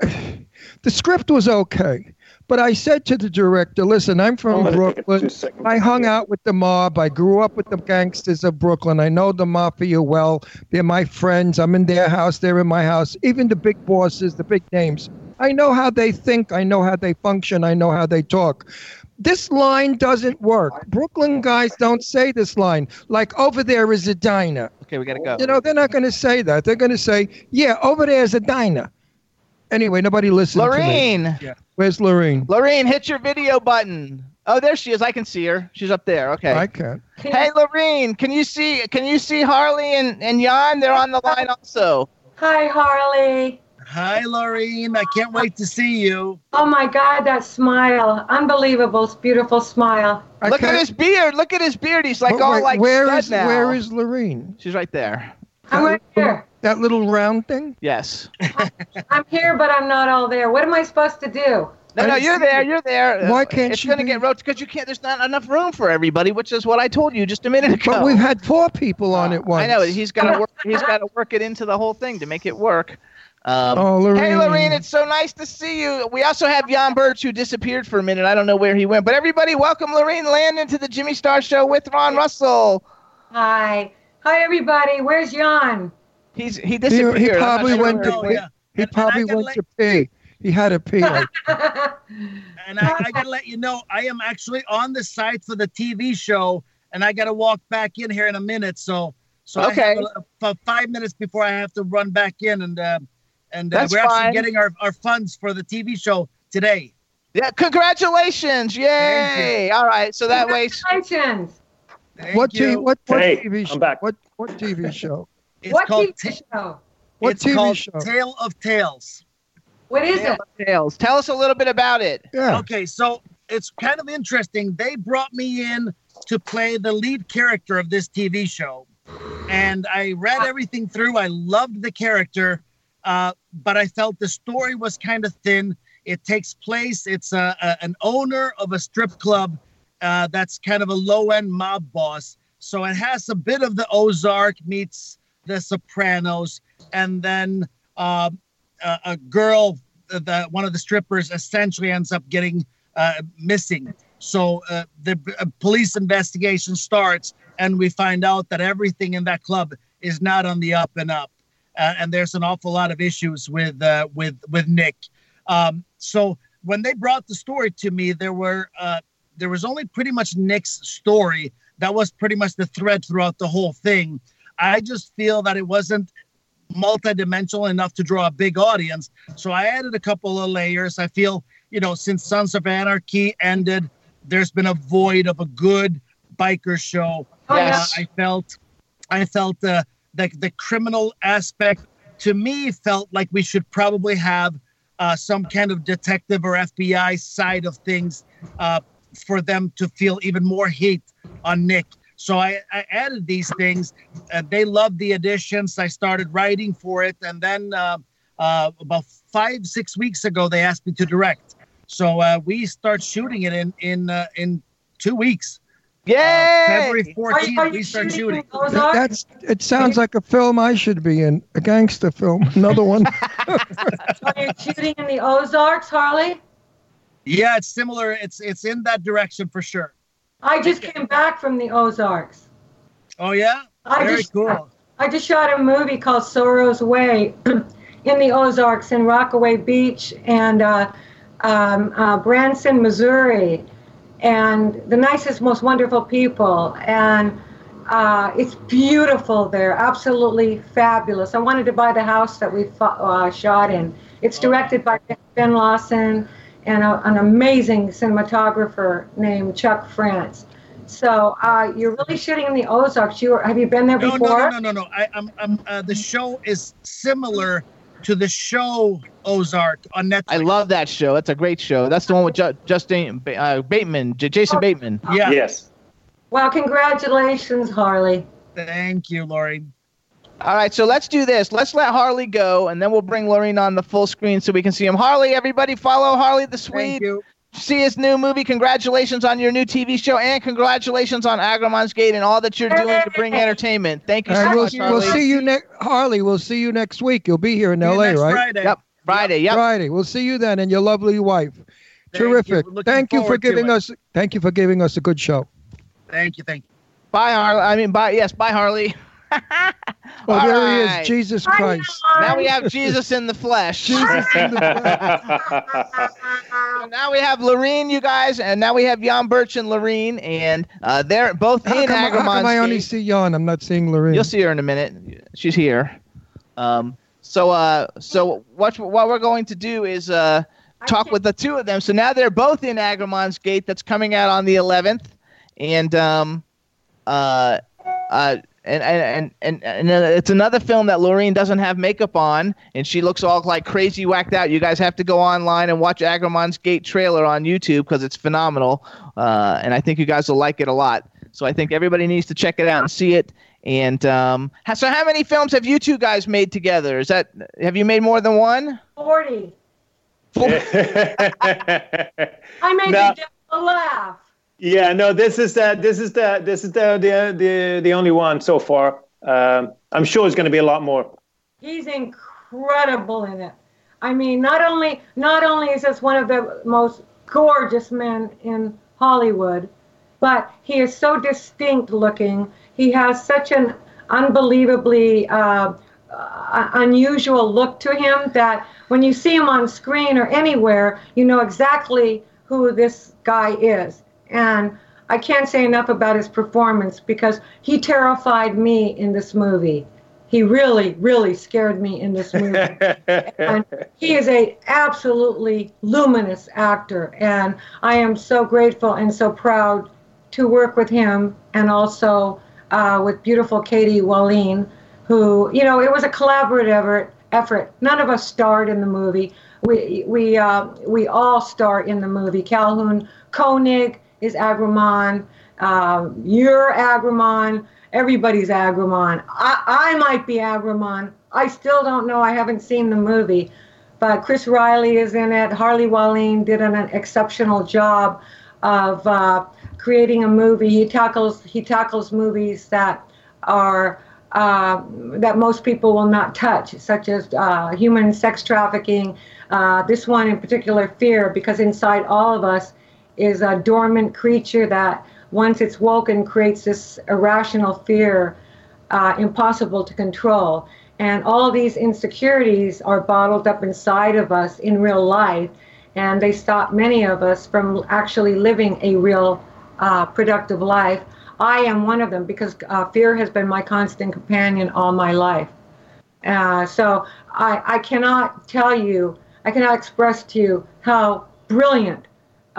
the script was okay. But I said to the director, listen, I'm from Oh, Brooklyn. just a second. I hung out with the mob. I grew up with the gangsters of Brooklyn. I know the mafia well. They're my friends. I'm in their house. They're in my house. Even the big bosses, the big names. I know how they think. I know how they function. I know how they talk. This line doesn't work. Brooklyn guys don't say this line. Like, over there is a diner. okay, we gotta go. You know, they're not going to say that. They're going to say, yeah, over there's a diner. Anyway, nobody listens to me. Laurene, Where's Laurene? Laurene, hit your video button. Oh, there she is. I can see her. She's up there. Okay. I can't. Hey, Laurene, can you see? Can you see Harley and and Yan? They're on the line also. Hi, Harley. Hi, Laurene. I can't wait to see you. Oh my God, that smile. Unbelievable, beautiful smile. I Look at can't- his beard. Look at his beard. He's like But all wait, like where is now. where is Laurene? She's right there. I'm right here. That little round thing? Yes. I'm here, but I'm not all there. What am I supposed to do? No, no, you're there. You're there. Why Uh, can't you? it's gonna get rotated because you can't. There's not enough room for everybody, which is what I told you just a minute ago. But we've had four people on it once. I know he's got to work. He's got to work it into the whole thing to make it work. Um, Oh, Laurene. Hey, Laurene, it's so nice to see you. We also have Yan Birch, who disappeared for a minute. I don't know where he went. But everybody, welcome Laurene Landon to the Jimmy Star Show with Ron Russell. Hi. Hi, everybody. Where's Yan? He's he disappeared. I'm not probably sure went to he Oh, yeah. He And- and probably gotta went let- to pee. He had a pee. like- And I, I gotta let you know, I am actually on the site for the TV show, and I gotta walk back in here in a minute. So, so Okay. I for five minutes before I have to run back in, and uh, and uh, we're actually getting our, our funds for the TV show today. Yeah, congratulations! Yay! All right, so that way. Congratulations. Thank what, you. t- what, what Hey, TV I'm show? back. What, what TV show? It's what called TV show? What it's TV called show? Tale of Tales. What is Tale it? of Tales. Tell us a little bit about it. Yeah. Okay, so it's kind of interesting. They brought me in to play the lead character of this TV show, and I read everything through. I loved the character, uh, but I felt the story was kind of thin. It takes place. It's a, a an owner of a strip club uh, that's kind of a low end mob boss. So it has a bit of the Ozark meets the Sopranos, and then um, a, a girl, the one of the strippers, essentially ends up getting uh, missing. So uh, the uh, police investigation starts, and we find out that everything in that club is not on the up and up, uh, and there's an awful lot of issues with uh, with with Nick. Um, so when they brought the story to me, there were uh, there was only pretty much Nick's story that was pretty much the thread throughout the whole thing. I just feel that it wasn't multidimensional enough to draw a big audience. So I added a couple of layers. I feel, you know, since Sons of Anarchy ended, there's been a void of a good biker show. Oh, Yes. Uh, I felt, I felt uh, the the criminal aspect to me felt like we should probably have uh, some kind of detective or FBI side of things uh, for them to feel even more heat on Nick. So I, I added these things. Uh, they loved the additions. I started writing for it, and then uh, uh, about five six weeks ago, they asked me to direct. So uh, we start shooting it in in uh, in two weeks. Yeah, Uh, February 14th, are we start shooting shooting. in That- Ozark? That's. It sounds like a film I should be in. A gangster film. Another one. Are you shooting in the Ozarks, Harley? Yeah, it's similar. It's it's in that direction for sure. I just came back from the Ozarks. Oh yeah, I very just cool. I just shot a movie called Sorrow's Way in the Ozarks in Rockaway Beach and uh, um, uh, Branson, Missouri, and the nicest, most wonderful people. And uh, it's beautiful there, absolutely fabulous. I wanted to buy the house that we uh, shot in. It's directed by Ben Lawson and a, an amazing cinematographer named Chuck France. So uh, you're really shooting in the Ozarks. You were, have you been there No, before? no, no, no, no, no. I, I'm, I'm. Uh, the show is similar to the show Ozark on Netflix. I love that show. That's a great show. That's the one with Ju- Justin uh, Bateman, J- Jason Bateman. Yeah. Yes. Well, congratulations, Harley. Thank you, Lori. All right, so let's do this. Let's let Harley go, and then we'll bring Laurene on the full screen so we can see him. Harley, everybody, follow Harley the Thank Swede. you. See his new movie. Congratulations on your new TV show, and congratulations on Agramon's Gate and all that you're doing to bring entertainment. Thank you so And we'll, much, we'll see you next. Harley, we'll see you next week. You'll be here in See you L.A., next right? Friday. Yep, Friday. Yep. Friday. We'll see you then, and your lovely wife. Thank. Terrific. Looking Thank you for giving us. Thank you for giving us a good show. Thank you. Thank you. Bye, Harley. I mean, bye. Yes, bye, Harley. Oh, All there he is, Jesus Christ. Now we have Jesus in the flesh. Jesus in the So now we have Laurene, you guys, and now we have Yan Birch and Laurene, and uh, they're both How in come, how come I only see Yan? I'm not seeing Lorraine. You'll see her in a minute. She's here. Um, so, uh, so what what we're going to do is uh, talk with the two of them. So now they're both in Agramon's Gate. That's coming out on the 11th, and um, uh, uh. And, and and and uh, it's another film that Laurene doesn't have makeup on, and she looks all like crazy whacked out. You guys have to go online and watch Agramon's Gate trailer on YouTube because it's phenomenal, uh, and I think you guys will like it a lot. So I think everybody needs to check it out and see it. And um, so, how many films have you two guys made together? Is that have you made more than one? 40. I made No. the devil laugh. Yeah, no, this is the this is the this is the the the, the only one so far. Um, I'm sure it's going to be a lot more. He's incredible in it. I mean, not only not only is this one of the most gorgeous men in Hollywood, but he is so distinct looking. He has such an unbelievably uh, uh, unusual look to him that when you see him on screen or anywhere, you know exactly who this guy is. And I can't say enough about his performance because he terrified me in this movie. He really, really scared me in this movie. and he is a absolutely luminous actor, and I am so grateful and so proud to work with him, and also uh, with beautiful Kaiti Wallen, who you know it was a collaborative effort. Effort. None of us starred in the movie. We we uh, we all star in the movie. Calhoun Koenig is Agramon. Um, you're Agramon everybody's Agramon. I, I might be Agramon. I still don't know. I haven't seen the movie. But Chris Riley is in it. Harley Wallen did an, exceptional job of uh, creating a movie. He tackles he tackles movies that are uh, that most people will not touch, such as uh, human sex trafficking. Uh, this one in particular, fear, because inside all of us is a dormant creature that once it's woken, creates this irrational fear, uh, impossible to control. And all these insecurities are bottled up inside of us in real life, and they stop many of us from actually living a real uh, productive life. I am one of them because uh, fear has been my constant companion all my life. Uh, so I, I cannot tell you, I cannot express to you how brilliant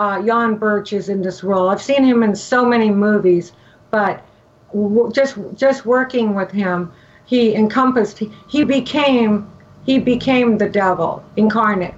uh, Yan Birch is in this role. I've seen him in so many movies, but w- just just working with him, he encompassed. He, he became he became the devil incarnate.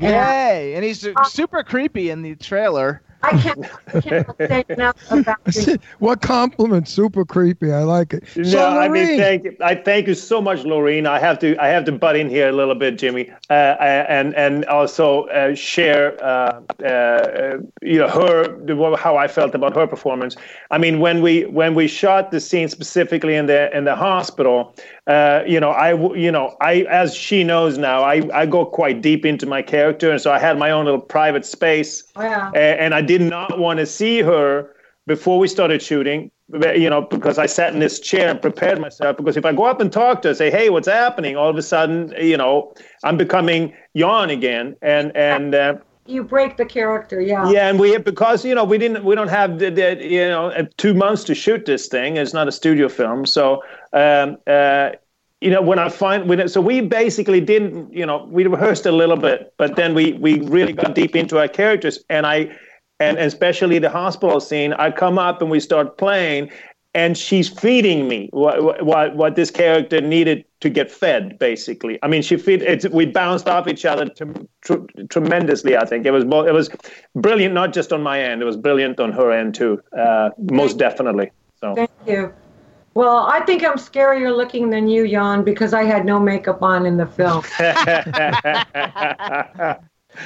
And, Yay! And he's uh, super creepy in the trailer. I can't, I can't say enough about it. what compliment? Super creepy. I like it. No, so, I mean, thank you. I thank you so much, Laurene. I have to, I have to butt in here a little bit, Jimmy, uh, and and also uh, share, uh, uh, you know, her how I felt about her performance. I mean, when we when we shot the scene specifically in the in the hospital, uh, you know, I, you know, I, as she knows now, I, I go quite deep into my character, and so I had my own little private space, oh, yeah. and, and I did not want to see her before we started shooting, you know, because I sat in this chair and prepared myself. Because if I go up and talk to her, say, "Hey, what's happening?" All of a sudden, you know, I'm becoming Yan again, and and. Uh, you break the character, yeah. Yeah, and we because you know we didn't we don't have the, the you know uh, two months to shoot this thing. It's not a studio film, so um, uh, you know when I find when it, so we basically didn't you know we rehearsed a little bit, but then we we really got deep into our characters, and I and especially the hospital scene. I come up and we start playing, and she's feeding me what, what, what this character needed to get fed basically i mean she feed it's we bounced off each other to, tr- tremendously i think it was it was brilliant not just on my end it was brilliant on her end too uh, most definitely so thank you well, I think I'm scarier looking than you, Yan, because I had no makeup on in the film.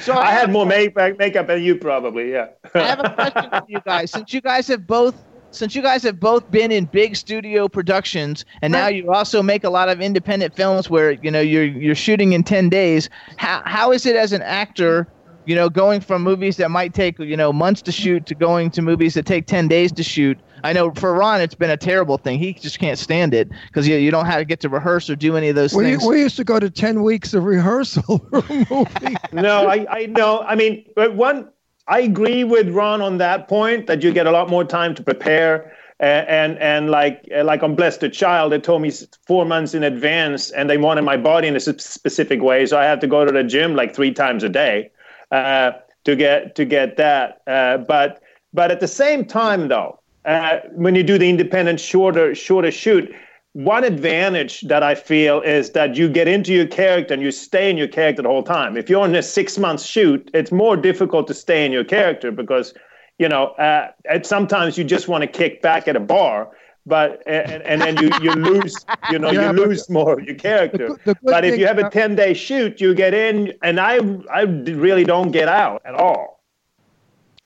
so I, I had more make- makeup than you, probably. Yeah. I have a question for you guys. Since you guys have both since you guys have both been in big studio productions and now you also make a lot of independent films where you know you're you're shooting in 10 days how how is it as an actor you know going from movies that might take you know months to shoot to going to movies that take 10 days to shoot? I know for Ron it's been a terrible thing. He just can't stand it because you, you don't have to get to rehearse or do any of those we, things. we used to go to 10 weeks of rehearsal for a movie. No I, I know. I mean one I agree with Ron on that point that you get a lot more time to prepare. And, and and like like on Bless the Child, they told me four months in advance, and they wanted my body in a specific way, so I had to go to the gym like three times a day uh, to get to get that. Uh, but but at the same time, though, uh, when you do the independent shorter shorter shoot, one advantage that I feel is that you get into your character and you stay in your character the whole time. If you're in a six month shoot, it's more difficult to stay in your character because, you know, uh, sometimes you just want to kick back at a bar, but and, and then you, you lose, you know, yeah, you lose more of your character. The, the but if you have a ten day shoot, you get in, and I I really don't get out at all.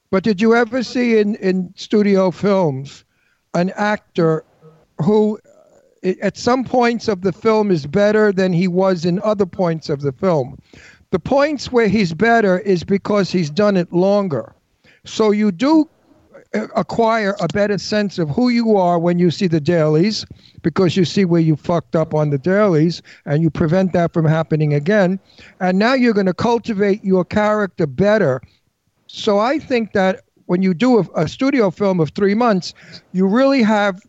But did you ever see in in studio films an actor who at some points of the film is better than he was in other points of the film. The points where he's better is because he's done it longer. So you do uh, acquire a better sense of who you are when you see the dailies because you see where you fucked up on the dailies and you prevent that from happening again. And now you're going to cultivate your character better. So I think that when you do a, a studio film of three months, you really have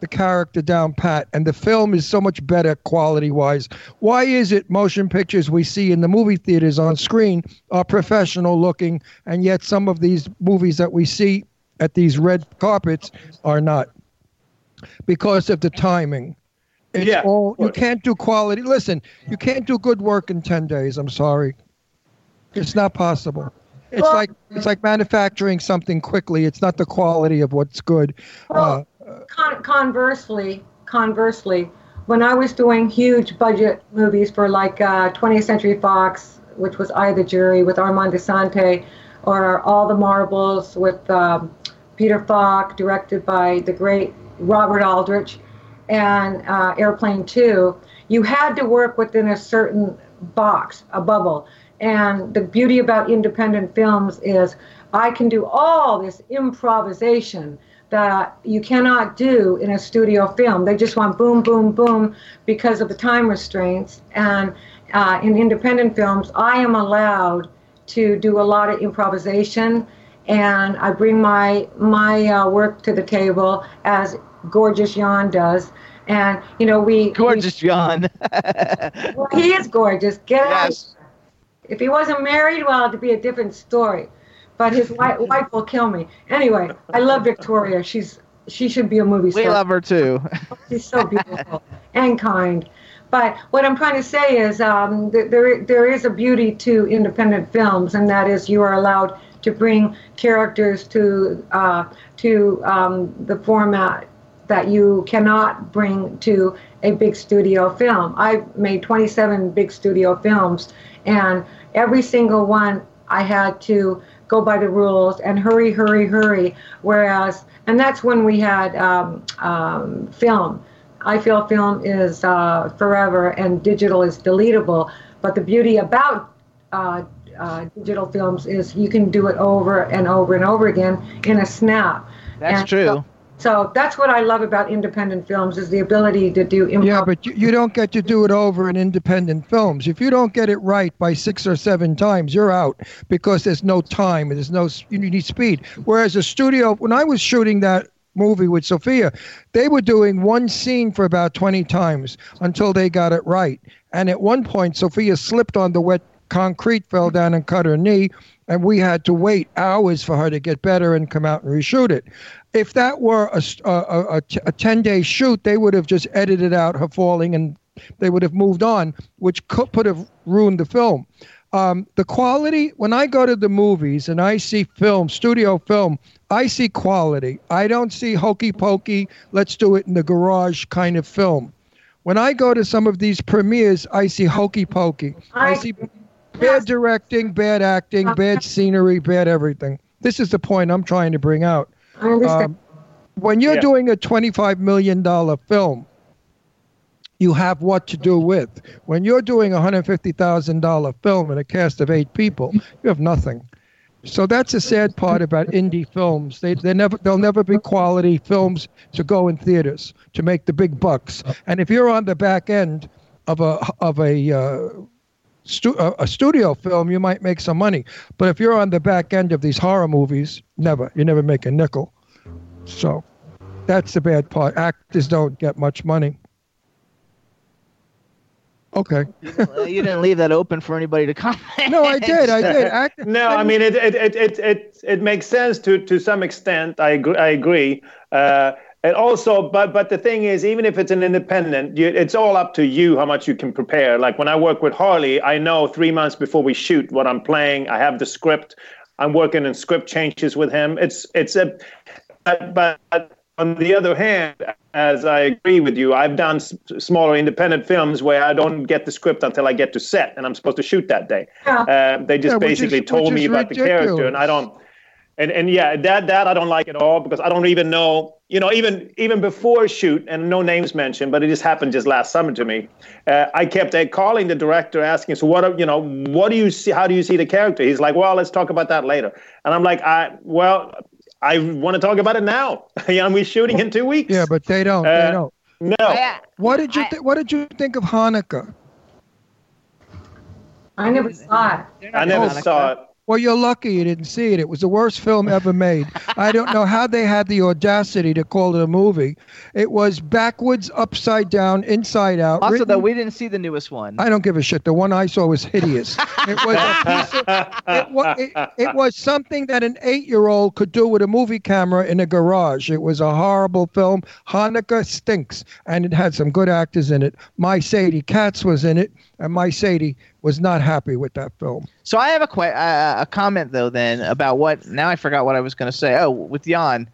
the character down pat and the film is so much better quality wise why is it motion pictures we see in the movie theaters on screen are professional looking and yet some of these movies that we see at these red carpets are not? Because of the timing. It's Yeah. all you can't do quality listen you can't do good work in 10 days i'm sorry. It's not possible. It's like it's like manufacturing something quickly. It's not the quality of what's good. Uh, Con- conversely, conversely, when I was doing huge budget movies for like uh, 20th Century Fox, which was I the Jury with Armand Assante, or All the Marbles with um, Peter Falk, directed by the great Robert Aldrich, and uh, Airplane 2, you had to work within a certain box, a bubble. And the beauty about independent films is I can do all this improvisation that you cannot do in a studio film. They just want boom, boom, boom because of the time restraints. And uh, in independent films, I am allowed to do a lot of improvisation, and I bring my my uh, work to the table as gorgeous Yan does. And you know, we Gorgeous John. well, he is gorgeous. Get out. If he wasn't married, well, it'd be a different story. But his wife, wife will kill me. Anyway, I love Victoria. She's she should be a movie star. we love her too. She's so beautiful and kind. But what I'm trying to say is um, there there is a beauty to independent films, and that is you are allowed to bring characters to uh, to um, the format that you cannot bring to a big studio film. I've made 27 big studio films, and every single one I had to go by the rules and hurry, hurry, hurry. Whereas, and that's when we had um, um, film. I feel film is uh, forever and digital is deletable. But the beauty about uh, uh, digital films is you can do it over and over and over again in a snap. That's And true. So, so that's what I love about independent films is the ability to do improv. Yeah, but you, you don't get to do it over in independent films. If you don't get it right by six or seven times, you're out because there's no time and there's no you need speed. Whereas a studio, when I was shooting that movie with Sophia, they were doing one scene for about 20 times until they got it right. And at one point, Sophia slipped on the wet concrete, fell down and cut her knee, and we had to wait hours for her to get better and come out and reshoot it. If that were a a 10 day shoot, they would have just edited out her falling and they would have moved on, which could, could have ruined the film. Um, the quality, when I go to the movies and I see film, studio film, I see quality. I don't see hokey pokey, let's do it in the garage kind of film. When I go to some of these premieres, I see hokey pokey. I- see bad directing, bad acting, bad scenery, bad everything. This is the point I'm trying to bring out. I understand. Um, when you're Yeah. doing a $25 million film, you have what to do with. When you're doing a $150,000 film and a cast of eight people, you have nothing. So that's a sad part about indie films. They they never they'll never be quality films to go in theaters to make the big bucks. And if you're on the back end of a of a uh, stu- a, a studio film, you might make some money. But if you're on the back end of these horror movies, never. You never make a nickel. So that's the bad part. Actors don't get much money. Okay. Uh, you didn't leave that open for anybody to comment. No, I did. I did. Act- No, I mean it. It it it it, it makes sense to to some extent. I agree. I agree. Uh, and also, but but the thing is, even if it's an independent, you, it's all up to you how much you can prepare. Like when I work with Harley, I know three months before we shoot what I'm playing. I have the script. I'm working in script changes with him. It's it's a, but, but on the other hand, as I agree with you, I've done s- smaller independent films where I don't get the script until I get to set and I'm supposed to shoot that day. Yeah. Uh, they just Yeah, which is- basically told me about the character, and I don't. And and yeah, that that I don't like at all because I don't even know. You know, even even before shoot, and no names mentioned, but it just happened just last summer to me. Uh, I kept uh, calling the director, asking, "So what? Are, you know, what do you see? How do you see the character?" He's like, "Well, let's talk about that later." And I'm like, "I well." I want to talk about it now. yeah, we're shooting in two weeks. Yeah, but they don't. Uh, they don't. No. What did you th- What did you think of Hanukkah? I never saw it. I never Oh. saw it. Well, you're lucky you didn't see it. It was the worst film ever made. I don't know how they had the audacity to call it a movie. It was backwards, upside down, inside out. Also, written- though, we didn't see the newest one. I don't give a shit. The one I saw was hideous. It was a piece of, it, was, it, it was something that an eight-year-old could do with a movie camera in a garage. It was a horrible film. Hanukkah stinks, and it had some good actors in it. My Sadie Katz was in it, and my Sadie was not happy with that film. So I have a que- uh, a comment though then about what now I forgot what I was going to say. Oh, with Yan.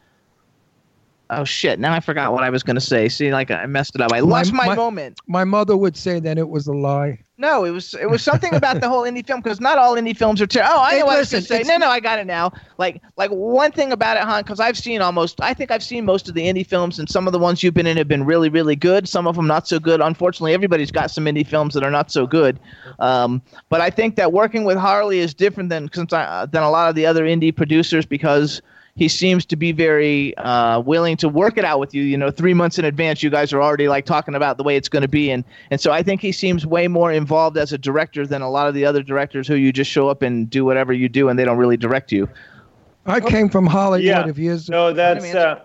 Oh shit! Now I forgot what I was going to say. See, like I messed it up. I lost my, moment. My mother would say that it was a lie. No, it was it was something about the whole indie film because not all indie films are terrible. Oh, I Hey, know what I was going to say. No, no, I got it now. Like like one thing about it, Yan, because I've seen almost. I think I've seen most of the indie films, and some of the ones you've been in have been really really good. Some of them not so good. Unfortunately, everybody's got some indie films that are not so good. Um, but I think that working with Harley is different than since I, than a lot of the other indie producers because he seems to be very uh, willing to work it out with you. You know, three months in advance, you guys are already like talking about the way it's going to be, and and so I think he seems way more involved as a director than a lot of the other directors who you just show up and do whatever you do, and they don't really direct you. I came from Hollywood Yeah. of years. No, that's uh,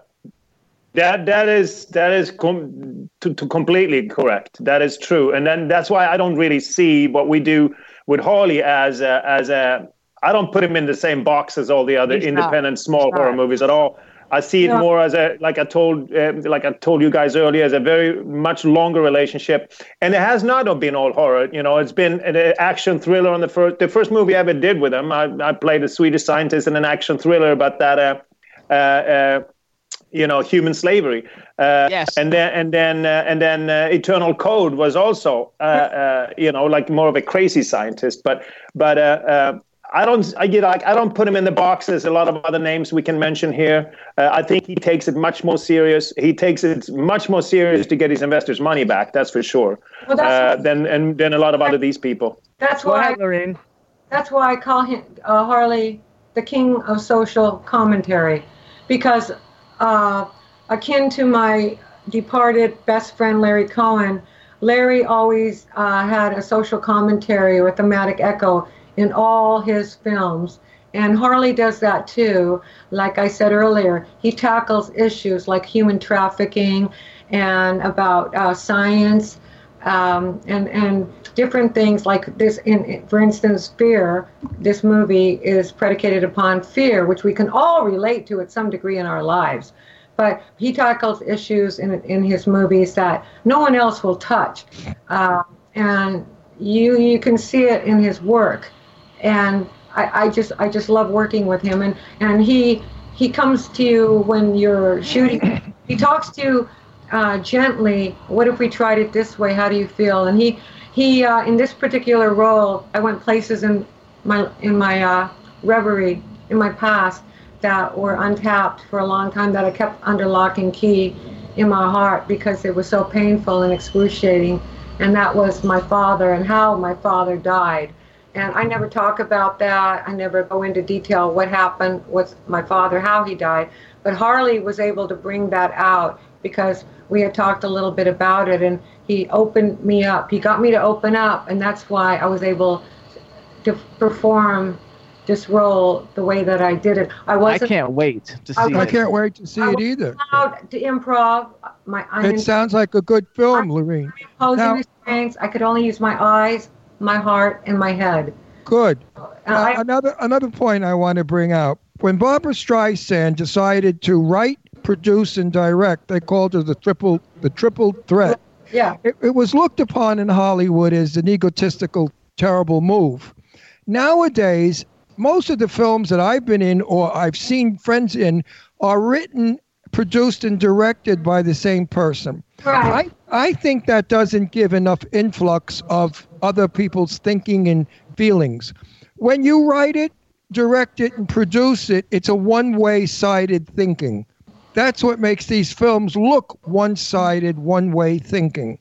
that that is that is com- to, to completely correct. That is true, and then that's why I don't really see what we do with Harley as a, as a. I don't put him in the same box as all the other He's not. independent small He's horror not. movies at all. I see it Yeah. more as a like I told uh, like I told you guys earlier as a very much longer relationship, and it has not been all horror. You know, it's been an uh, action thriller on the first the first movie I ever did with him. I, I played a Swedish scientist in an action thriller about that. Uh, uh, uh, you know, human slavery. Uh, Yes. And then and then uh, and then uh, Eternal Code was also uh, uh, you know like more of a crazy scientist, but but. I don't. I get like I don't put him in the box. There's a lot of other names we can mention here. Uh, I think he takes it much more serious. He takes it much more serious to get his investors' money back. That's for sure. Well, that's- uh, than and than a lot of other these people. That's why. ahead, Lorraine. That's why I call him uh, Harley the king of social commentary, because uh, akin to my departed best friend Larry Cohen, Larry always uh, had a social commentary or thematic echo in all his films. And Harley does that too. Like I said earlier, he tackles issues like human trafficking and about uh, science um, and and different things like this. In, for instance, fear. This movie is predicated upon fear, which we can all relate to at some degree in our lives. But he tackles issues in in his movies that no one else will touch, uh, and you you can see it in his work, and I, I just I just love working with him, and and he he comes to you when you're shooting. He talks to you uh, gently. What if we tried it this way? How do you feel? And he he uh, in this particular role, I went places in my in my uh, reverie in my past that were untapped for a long time that I kept under lock and key in my heart because it was so painful and excruciating. And that was my father and how my father died. And I never talk about that. I never go into detail what happened with my father, how he died. But Harley was able to bring that out because we had talked a little bit about it and he opened me up. He got me to open up, and that's why I was able to perform this role the way that I did it. I I wasn't can't wait to see I I it. can't wait to see I it was either. allowed to improv. My I'm It sounds like a good film, Laurene. imposing now- restraints. I could only use my eyes, my heart, and my head. Good. Uh, I, another another point I want to bring out. When Barbra Streisand decided to write, produce, and direct, they called her the triple the triple threat. yeah, It, it was looked upon in Hollywood as an egotistical, terrible move. Nowadays, most of the films that I've been in or I've seen friends in are written, produced, and directed by the same person. right. I, I think that doesn't give enough influx of other people's thinking and feelings. When you write it, direct it, and produce it, it's a one way sided thinking. That's what makes these films look one sided, one way thinking.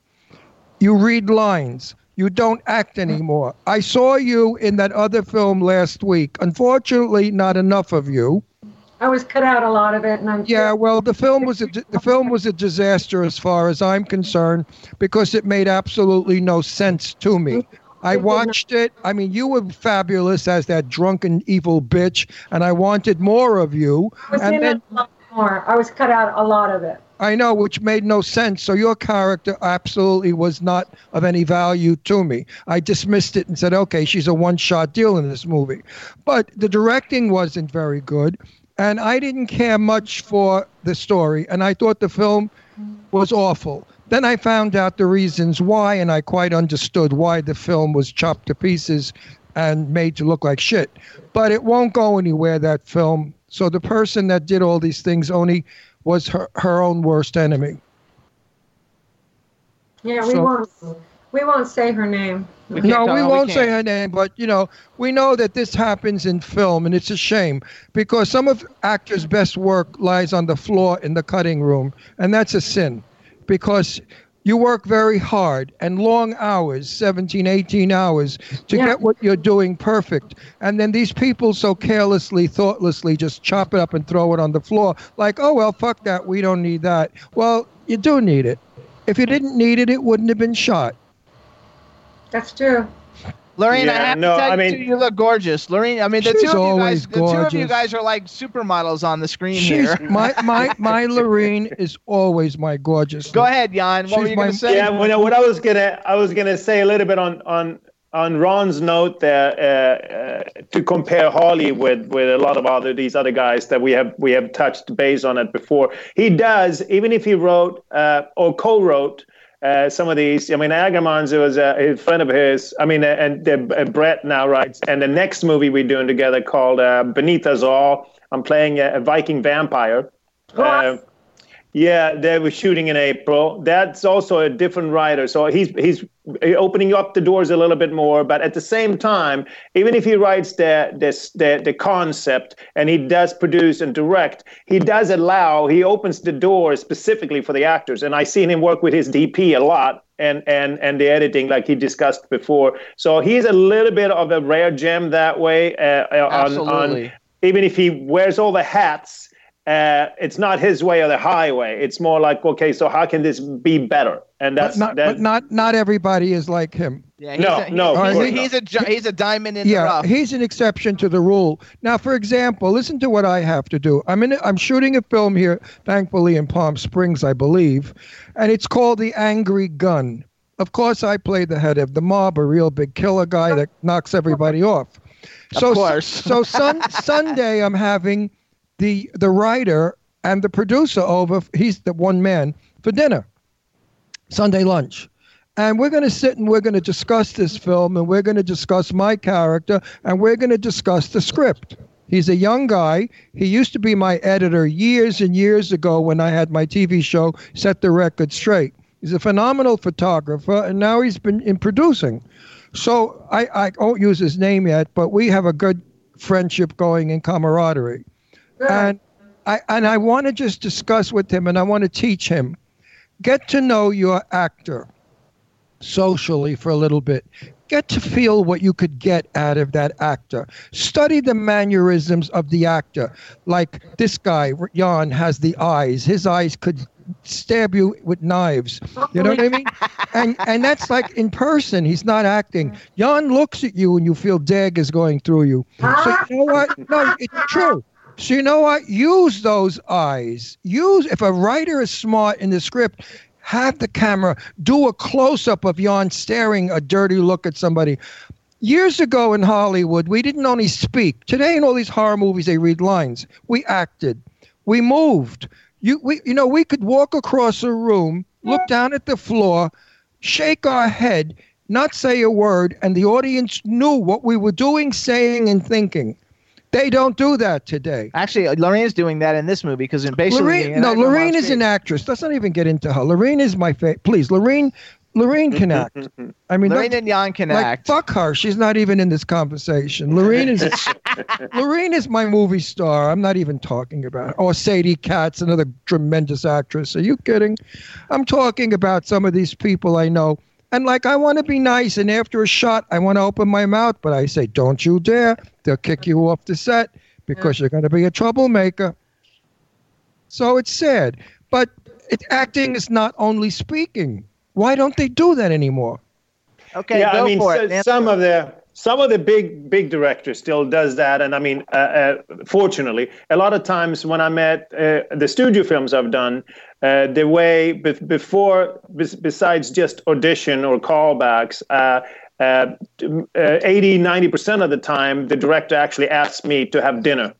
You read lines. You don't act anymore. I saw you in that other film last week. Unfortunately, not enough of you. I was cut out a lot of it, and I'm Yeah, well, the film was a, the film was a disaster as far as I'm concerned because it made absolutely no sense to me. I watched it. I mean, you were fabulous as that drunken evil bitch, and I wanted more of you. I was And then a lot more. I was cut out a lot of it. I know, which made no sense. So your character absolutely was not of any value to me. I dismissed it and said, okay, she's a one-shot deal in this movie. But the directing wasn't very good, and I didn't care much for the story, and I thought the film was awful. Then I found out the reasons why, and I quite understood why the film was chopped to pieces and made to look like shit. But it won't go anywhere, that film. So the person that did all these things only was her, her own worst enemy. Yeah, we So- won't. We won't say her name. We no, we we won't say her name, but you know, we know that this happens in film, and it's a shame because some of actors' best work lies on the floor in the cutting room, and that's a sin because you work very hard and long hours 17 18 hours to Yeah. get what you're doing perfect and then these people so carelessly thoughtlessly just chop it up and throw it on the floor like oh well fuck that we don't need that well you do need it if you didn't need it it wouldn't have been shot That's true. Lorraine, I Yeah, have no, to tell I you, mean- too, you look gorgeous. Lorraine, I mean, the two of you guys, always the two of you guys are like supermodels on the screen She's here. my my my Laurene is always my gorgeous. Go ahead, Yan. What were you going to say? Yeah, well, what I was gonna, I was gonna say a little bit on on on Ron's note there uh, uh, to compare Harley with with a lot of other these other guys that we have we have touched base on it before. He does, even if he wrote uh, or co-wrote. Uh, some of these, I mean, Agramon's was a, a friend of his. I mean, uh, and uh, Brett now writes. And the next movie we're doing together called uh, Beneath Us All, I'm playing a, a Viking vampire. Uh, yeah, they were shooting in April. That's also a different writer, so he's he's opening up the doors a little bit more. But at the same time, even if he writes the this the, the concept and he does produce and direct, he does allow he opens the door specifically for the actors. And I've seen him work with his DP a lot and and and the editing like he discussed before. So he's a little bit of a rare gem that way. Uh, uh, on, Absolutely. on even if he wears all the hats uh, it's not his way or the highway. It's more like, okay, so how can this be better? And But that's not, that, but not not everybody is like him. Yeah, he's No, a, he's, no, he's, of a, he's a he's a diamond in the Yeah, rough. he's an exception to the rule. Now, for example, listen to what I have to do. I'm in. I'm shooting a film here, thankfully in Palm Springs, I believe, and it's called The Angry Gun. Of course, I play the head of the mob, a real big killer guy that knocks everybody off. So, course. so sun, Sunday, I'm having the the writer and the producer over. He's the one man for dinner. Sunday lunch. And we're going to sit and we're going to discuss this film and we're going to discuss my character and we're going to discuss the script. He's a young guy. He used to be my editor years and years ago when I had my TV show, Set the Record Straight. He's a phenomenal photographer and now he's been in producing. So I, I won't use his name yet, but we have a good friendship going in camaraderie. And I, and I want to just discuss with him and I want to teach him get to know your actor socially for a little bit. Get to feel what you could get out of that actor. Study the mannerisms of the actor. Like this guy, Yan, has the eyes. His eyes could stab you with knives. You know what I mean? And and that's like in person. He's not acting. Yan looks at you and you feel daggers going through you. So you know what? No, it's true. So you know what? Use those eyes. Use if a writer is smart in the script, have the camera do a close up of Yan staring a dirty look at somebody. Years ago in Hollywood, we didn't only speak. Today in all these horror movies, they read lines. We acted. We moved. You we you know we could walk across a room, look down at the floor, shake our head, not say a word, and the audience knew what we were doing, saying, and thinking. They don't do that today. Actually, uh, Lorraine's doing that in this movie because in basically Lorraine, no, Lorraine is an actress. Let's not even get into her. Lorraine is my favorite. Please, Lorraine, Lorraine can mm-hmm, act. Mm-hmm. I mean, Lorraine and Yan can like, act. fuck her. She's not even in this conversation. Lorraine is Lorraine is my movie star. I'm not even talking about her. Or Sadie Katz, another tremendous actress. Are you kidding? I'm talking about some of these people I know. And like, I want to be nice. And after a shot, I want to open my mouth, but I say, don't you dare. They'll kick you off the set because you're going to be a troublemaker. So it's sad. But it, acting is not only speaking. Why don't they do that anymore? Okay, yeah, go I mean, for so- it. Some of the some of the big big directors still does that, and I mean, uh, uh, fortunately, a lot of times when I'm at uh, the studio films I've done, uh, the way be- before bes- besides just audition or callbacks. Uh, uh, uh, 80 90% of the time the director actually asks me to have dinner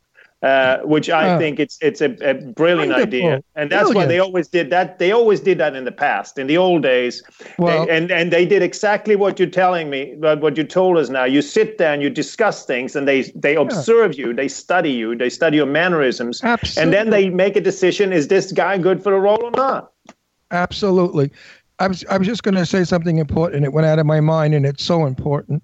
uh, which I Oh. think it's it's a, a brilliant Wonderful. idea, and that's why they always did that. They always did that in the past, in the old days, Well- They- and and they did exactly what you're telling me, but what you told us now. You sit there and you discuss things, and they they observe you, they study you, they study your mannerisms, and then they make a decision: is this guy good for the role or not? Absolutely. I was I was just going to say something important. It went out of my mind, and it's so important.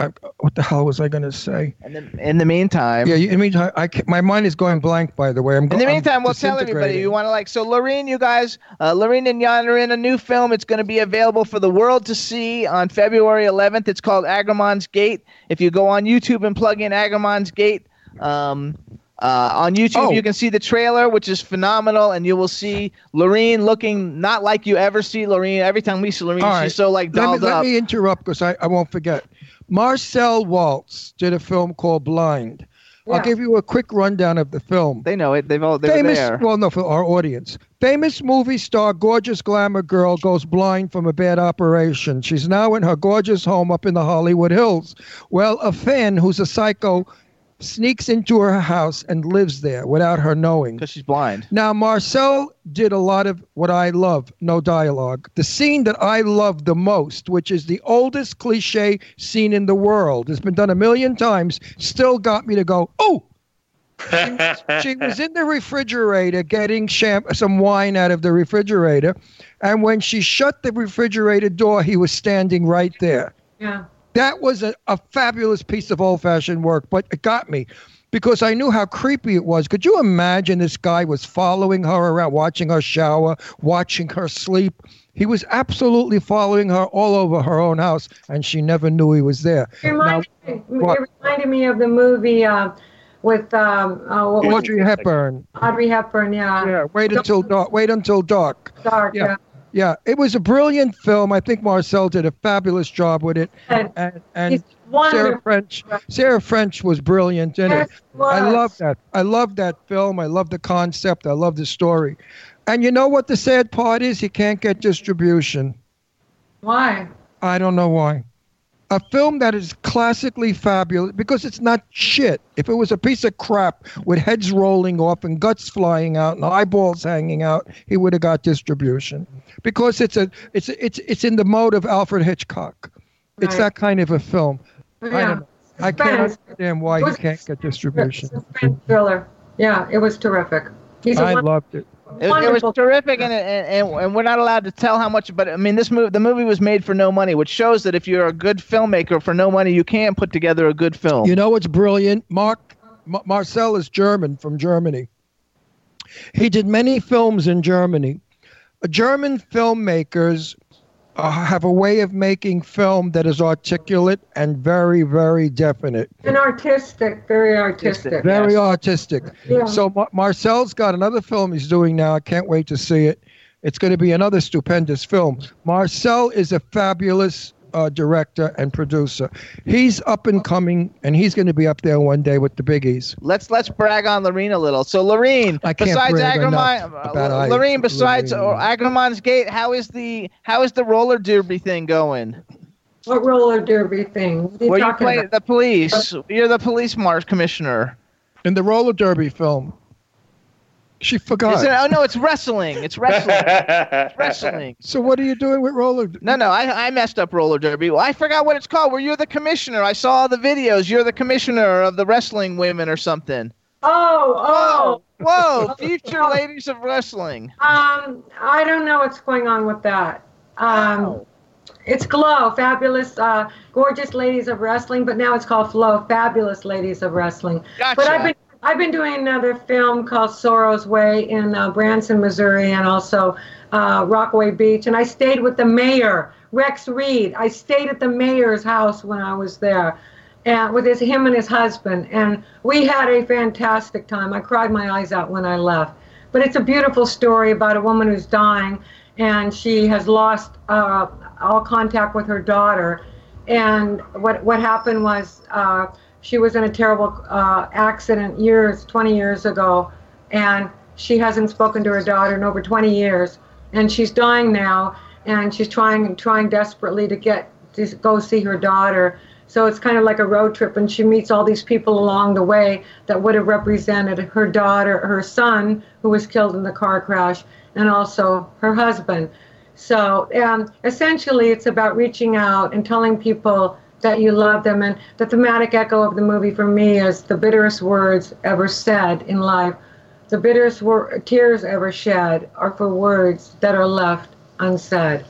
I, what the hell was I going to say? And then, in the meantime, Yeah, in the meantime, I my mind is going blank. By the way, I'm. In go- the I'm meantime, we'll tell everybody you want to like. So, Laurene, you guys, uh, Laurene and Yan are in a new film. It's going to be available for the world to see on February 11th. It's called Agramon's Gate. If you go on YouTube and plug in Agramon's Gate, um, uh, on YouTube, Oh. you can see the trailer, which is phenomenal, and you will see Laurene looking not like you ever see Laurene. Every time we see Laurene, right. she's so like let me, dolled let me interrupt because I, I won't forget. Marcel Walz did a film called Blind. Yeah. I'll give you a quick rundown of the film. They know it. They've all they Famous, there. well, no, for our audience. Famous movie star, gorgeous glamour girl goes blind from a bad operation. She's now in her gorgeous home up in the Hollywood Hills. Well, a fan who's a psycho sneaks into her house and lives there without her knowing. Because she's blind. Now, Marcel did a lot of what I love no dialogue. The scene that I love the most, which is the oldest cliche scene in the world, it's been done a million times, still got me to go, oh! she was in the refrigerator getting sham- some wine out of the refrigerator. And when she shut the refrigerator door, he was standing right there. Yeah. That was a, a fabulous piece of old fashioned work, but it got me because I knew how creepy it was. Could you imagine this guy was following her around, watching her shower, watching her sleep? He was absolutely following her all over her own house, and she never knew he was there. It reminded, me, it reminded me of the movie uh, with um, uh, Audrey Hepburn. Audrey Hepburn. Yeah. Yeah, wait until dark. Wait until dark. Dark. Yeah. Yeah. Yeah, it was a brilliant film. I think Marcel did a fabulous job with it, And and, and Sarah. French. Sarah French was brilliant in Yes, it. was. I love that. I love that film. I love the concept. I love the story. And you know what the sad part is? You can't get distribution. Why? I don't know why. A film that is classically fabulous because it's not shit. If it was a piece of crap with heads rolling off and guts flying out and eyeballs hanging out, he would have got distribution. Because it's a it's it's it's in the mode of Alfred Hitchcock. It's that kind of a film. I Yeah. don't know. I can't understand why It he can't get distribution. Thriller. Yeah, it was terrific. He's I loved it. It, it was terrific, and, and and and we're not allowed to tell how much. But I mean, this movie, the movie was made for no money, which shows that if you're a good filmmaker for no money, you can put together a good film. You know what's brilliant? Mark Ma- Marcel is German from Germany. He did many films in Germany. German filmmakers uh, have a way of making film that is articulate and very, very definite, and artistic, very artistic. very Yes. artistic. Yeah. So Mar- Marcel's got another film he's doing now. I can't wait to see it. It's going to be another stupendous film. Marcel is a fabulous uh, director and producer. He's up and coming, and he's going to be up there one day with the biggies. Let's let's brag on Laurene a little. So Laurene, besides brag Agramon, enough Laurene, besides uh, Laurene. Agramon's Gate, how is the how is the roller derby thing going? What roller derby thing? What are you Where you play about? the police? You're the police march commissioner. In the roller derby film, she forgot. It, oh no, it's wrestling. It's wrestling. It's wrestling. so what are you doing with roller? No, no, I, I messed up roller derby. Well, I forgot what it's called. Where you're the commissioner. I saw the videos. You're the commissioner of the wrestling women or something. Oh, oh. Whoa, future ladies of wrestling. Um, I don't know what's going on with that. Um, it's Glow, fabulous, uh, gorgeous ladies of wrestling, but now it's called Flow, fabulous ladies of wrestling. Gotcha. But I've been I've been doing another film called Sorrow's Way in uh, Branson, Missouri, and also uh, Rockaway Beach, and I stayed with the mayor, Rex Reed. I stayed at the mayor's house when I was there, and with his him and his husband, and we had a fantastic time. I cried my eyes out when I left. But it's a beautiful story about a woman who's dying, and she has lost uh, all contact with her daughter. And what what happened was uh, she was in a terrible uh, accident years, 20 years ago, and she hasn't spoken to her daughter in over 20 years, and she's dying now, and she's trying trying desperately to get to go see her daughter. So it's kind of like a road trip, and she meets all these people along the way that would have represented her daughter, her son, who was killed in the car crash, and also her husband. So um, essentially, it's about reaching out and telling people that you love them. And the thematic echo of the movie for me is the bitterest words ever said in life. The bitterest wor- tears ever shed are for words that are left unsaid.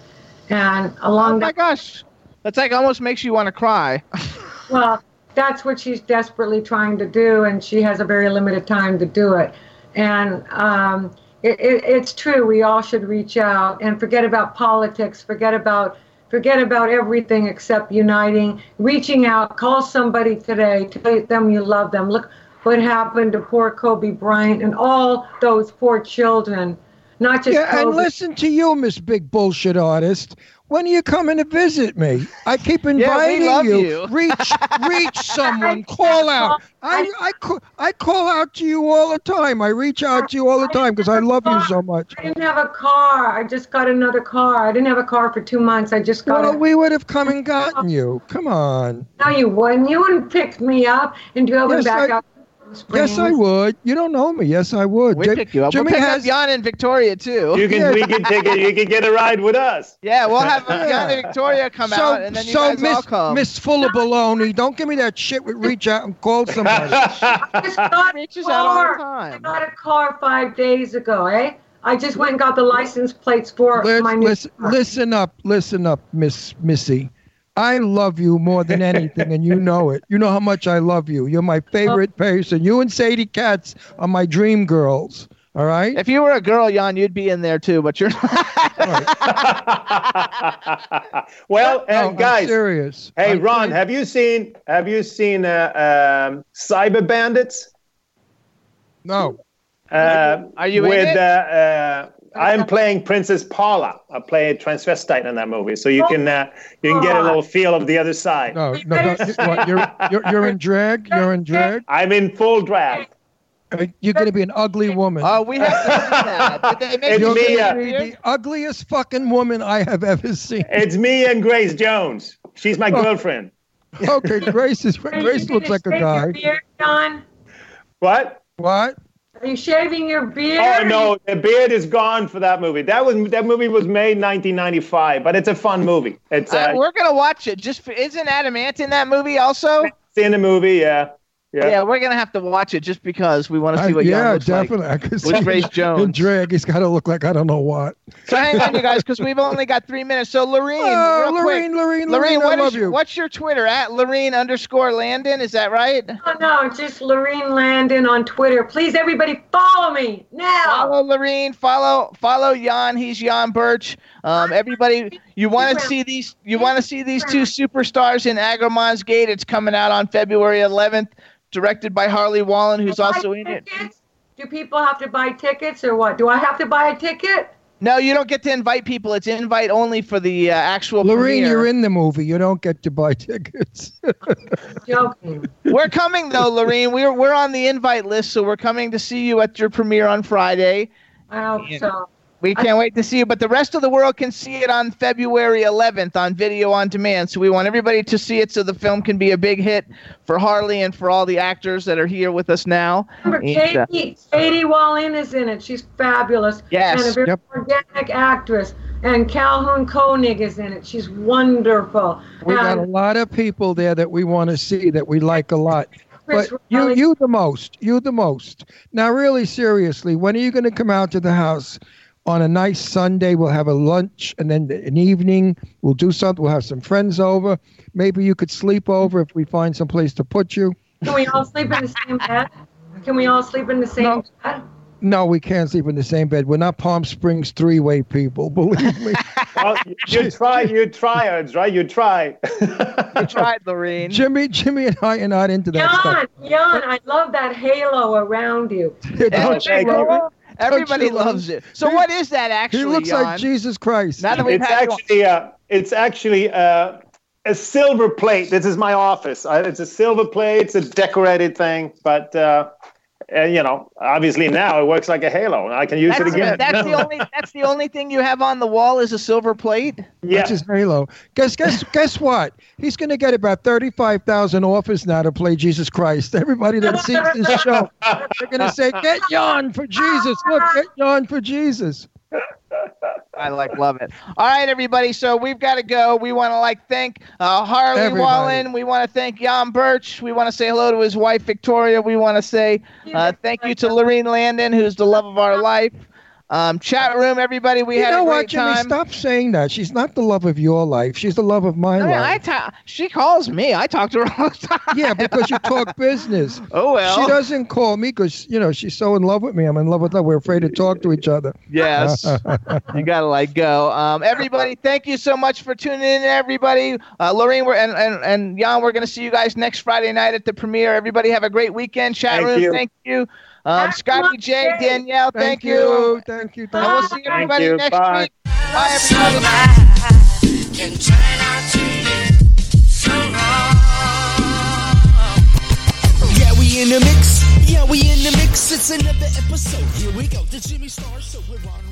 And along Oh my gosh, that's like almost makes you want to cry. well, that's what she's desperately trying to do, and she has a very limited time to do it. And um, it, it, it's true. We all should reach out and forget about politics. Forget about forget about everything except uniting, reaching out. Call somebody today. Tell them you love them. Look what happened to poor Kobe Bryant and all those poor children. Not just yeah, and listen to you, Miss Big Bullshit Artist. When are you coming to visit me? I keep Yeah, inviting love you. you. Reach, reach someone. Call out. I, I, ca- I call out to you all the time. I reach out to you all the time because I love you so much. I didn't have a car. I just got another car. I didn't have a car for two months. I just got Well, a we would have come and gotten you. Come on. No, you wouldn't. You wouldn't pick me up and drove me back I- out. Yes, I would. You don't know me. Yes, I would. We Jim- pick you up. Jimmy we'll pick has. up Yan and Victoria too. You can we can take it. You can get a ride with us. Yeah, we'll have Yeah. Yan and Victoria come so, out, and then you so guys Miss all come. Miss Full of Baloney, don't give me that shit with reach out and call somebody. I just got a Reaches out all the car. I got a car five days ago, eh? I just went and got the license plates for Lis- my new listen, car. listen up, listen up, Miss Missy. I love you more than anything, and you know it. You know how much I love you. You're my favorite person. You and Sadie Katz are my dream girls. All right. If you were a girl, Yan, you'd be in there too, but you're not. well, No, uh, I'm serious. Hey, I'm Ron, serious. have you seen have you seen uh, um, Cyber Bandits? No. Uh, Are you in with? it? Uh, uh, I'm playing Princess Paula. I play a transvestite in that movie, so you can uh, you can get a little feel of the other side. No, no, no what, you're, you're you're in drag. You're in drag. I'm in full drag. You're going to be an ugly woman. Oh, we have to see that. Did they make It's you You're me, gonna uh, be here? the ugliest fucking woman I have ever seen. It's me and Grace Jones. She's my Oh. girlfriend. Okay, Grace is Grace looks like a shave your guy. beard, John? What? What? Are you shaving your beard? Oh no, the beard is gone for that movie. That was that movie was made 1995, but it's a fun movie. It's Uh, uh, we're gonna watch it. Just for, isn't Adam Ant in that movie also? it's in the movie. Yeah, Yeah. yeah. we're gonna have to watch it just because we want to see I- what Yan yeah, looks definitely. I could With see Grace In Jones. drag, he's got to look like I don't know what. So hang on, you guys, because we've only got three minutes. So Laurene, real quick. Laurene, Laurene, Laurene, Laurene, I love is you. what's your Twitter at Laurene underscore Landon? Is that right? Oh, no, just Laurene Landon on Twitter. Please, everybody, follow me now. Follow Laurene. Follow follow Yan. He's Yan Birch. Um, everybody, you want to see these? You want to see these two superstars in Agramon's Gate? It's coming out on February 11th. Directed by Harley Wallen, who's also in it. Do people have to buy tickets or what? Do I have to buy a ticket? No, you don't get to invite people. It's invite only for the uh, actual Laurene, premiere. you're in the movie. You don't get to buy tickets. Joking. We're coming though, Laurene. We're we're on the invite list, so we're coming to see you at your premiere on Friday. I hope Yeah. so. We can't wait to see you, but the rest of the world can see it on February 11th on video on demand. So we want everybody to see it so the film can be a big hit for Harley and for all the actors that are here with us now. Remember, And, uh, Katie, Kaiti Wallen is in it. She's fabulous. Yes. And a very Yep. organic actress. And Calhoun Koenig is in it. She's wonderful. we got a lot of people there that we want to see that we like a lot. Chris But you, you the most. You the most. Now, really seriously, when are you going to come out to the house? On a nice Sunday, we'll have a lunch and then an evening. We'll do something. We'll have some friends over. Maybe you could sleep over if we find some place to put you. Can we all sleep in the same bed? Can we all sleep in the same bed? no, we can't sleep in the same bed. We're not Palm Springs three-way people. Believe me. Well, you, you try, you try, Ernst, right? You try. You tried, Laurene. Jimmy, Jimmy, and I are not into that Yan, stuff. Yan, I love that halo around you. Yeah, don't you thank love you. it? Everybody Don't you love loves it. So what is that actually? He looks Yan? like Jesus Christ. Now that we've it's had you actually, uh, it's actually uh, a silver plate. This is my office. Uh, it's a silver plate. It's a decorated thing, but uh, uh, you know, obviously now it works like a halo, and I can use that's, it again. that's the only that's the only thing you have on the wall is a silver plate. yeah. That's his halo. Guess guess guess what? He's going to get about thirty-five thousand offers now to play Jesus Christ. Everybody that sees this show, they're going to say, "Get Yan for Jesus! Look, get Yan for Jesus!" I like love it. All right, everybody. So we've got to go. We want to like thank uh, Harley Everybody. Wallen. We want to thank Yan Birch. We want to say hello to his wife Victoria. We want to say uh, thank you to Laurene Landon, who's the love of our life. Um, chat room, everybody. We you had know a what, great Jimmy? time. Stop saying that. She's not the love of your life. She's the love of my I mean, I life. ta- she calls me. I talk to her all the time. yeah, because you talk business. Oh well. She doesn't call me because you know she's so in love with me. I'm in love with her. We're afraid to talk to each other. Yes. you gotta like go. Um, everybody, thank you so much for tuning in. Everybody, uh, Lorraine, we're, and and and Yan, we're gonna see you guys next Friday night at the premiere. Everybody, have a great weekend. Chat Thank room, you. thank you. Um, Scotty J, Danielle, thank, Thank you. Thank you. And we'll you. see everybody you. next Bye. week. Bye, everybody. can turn out to be so wrong. Yeah, we in the mix. Yeah, we in the mix. It's another episode. Here we go. The Jimmy Star Show with Ron Russell.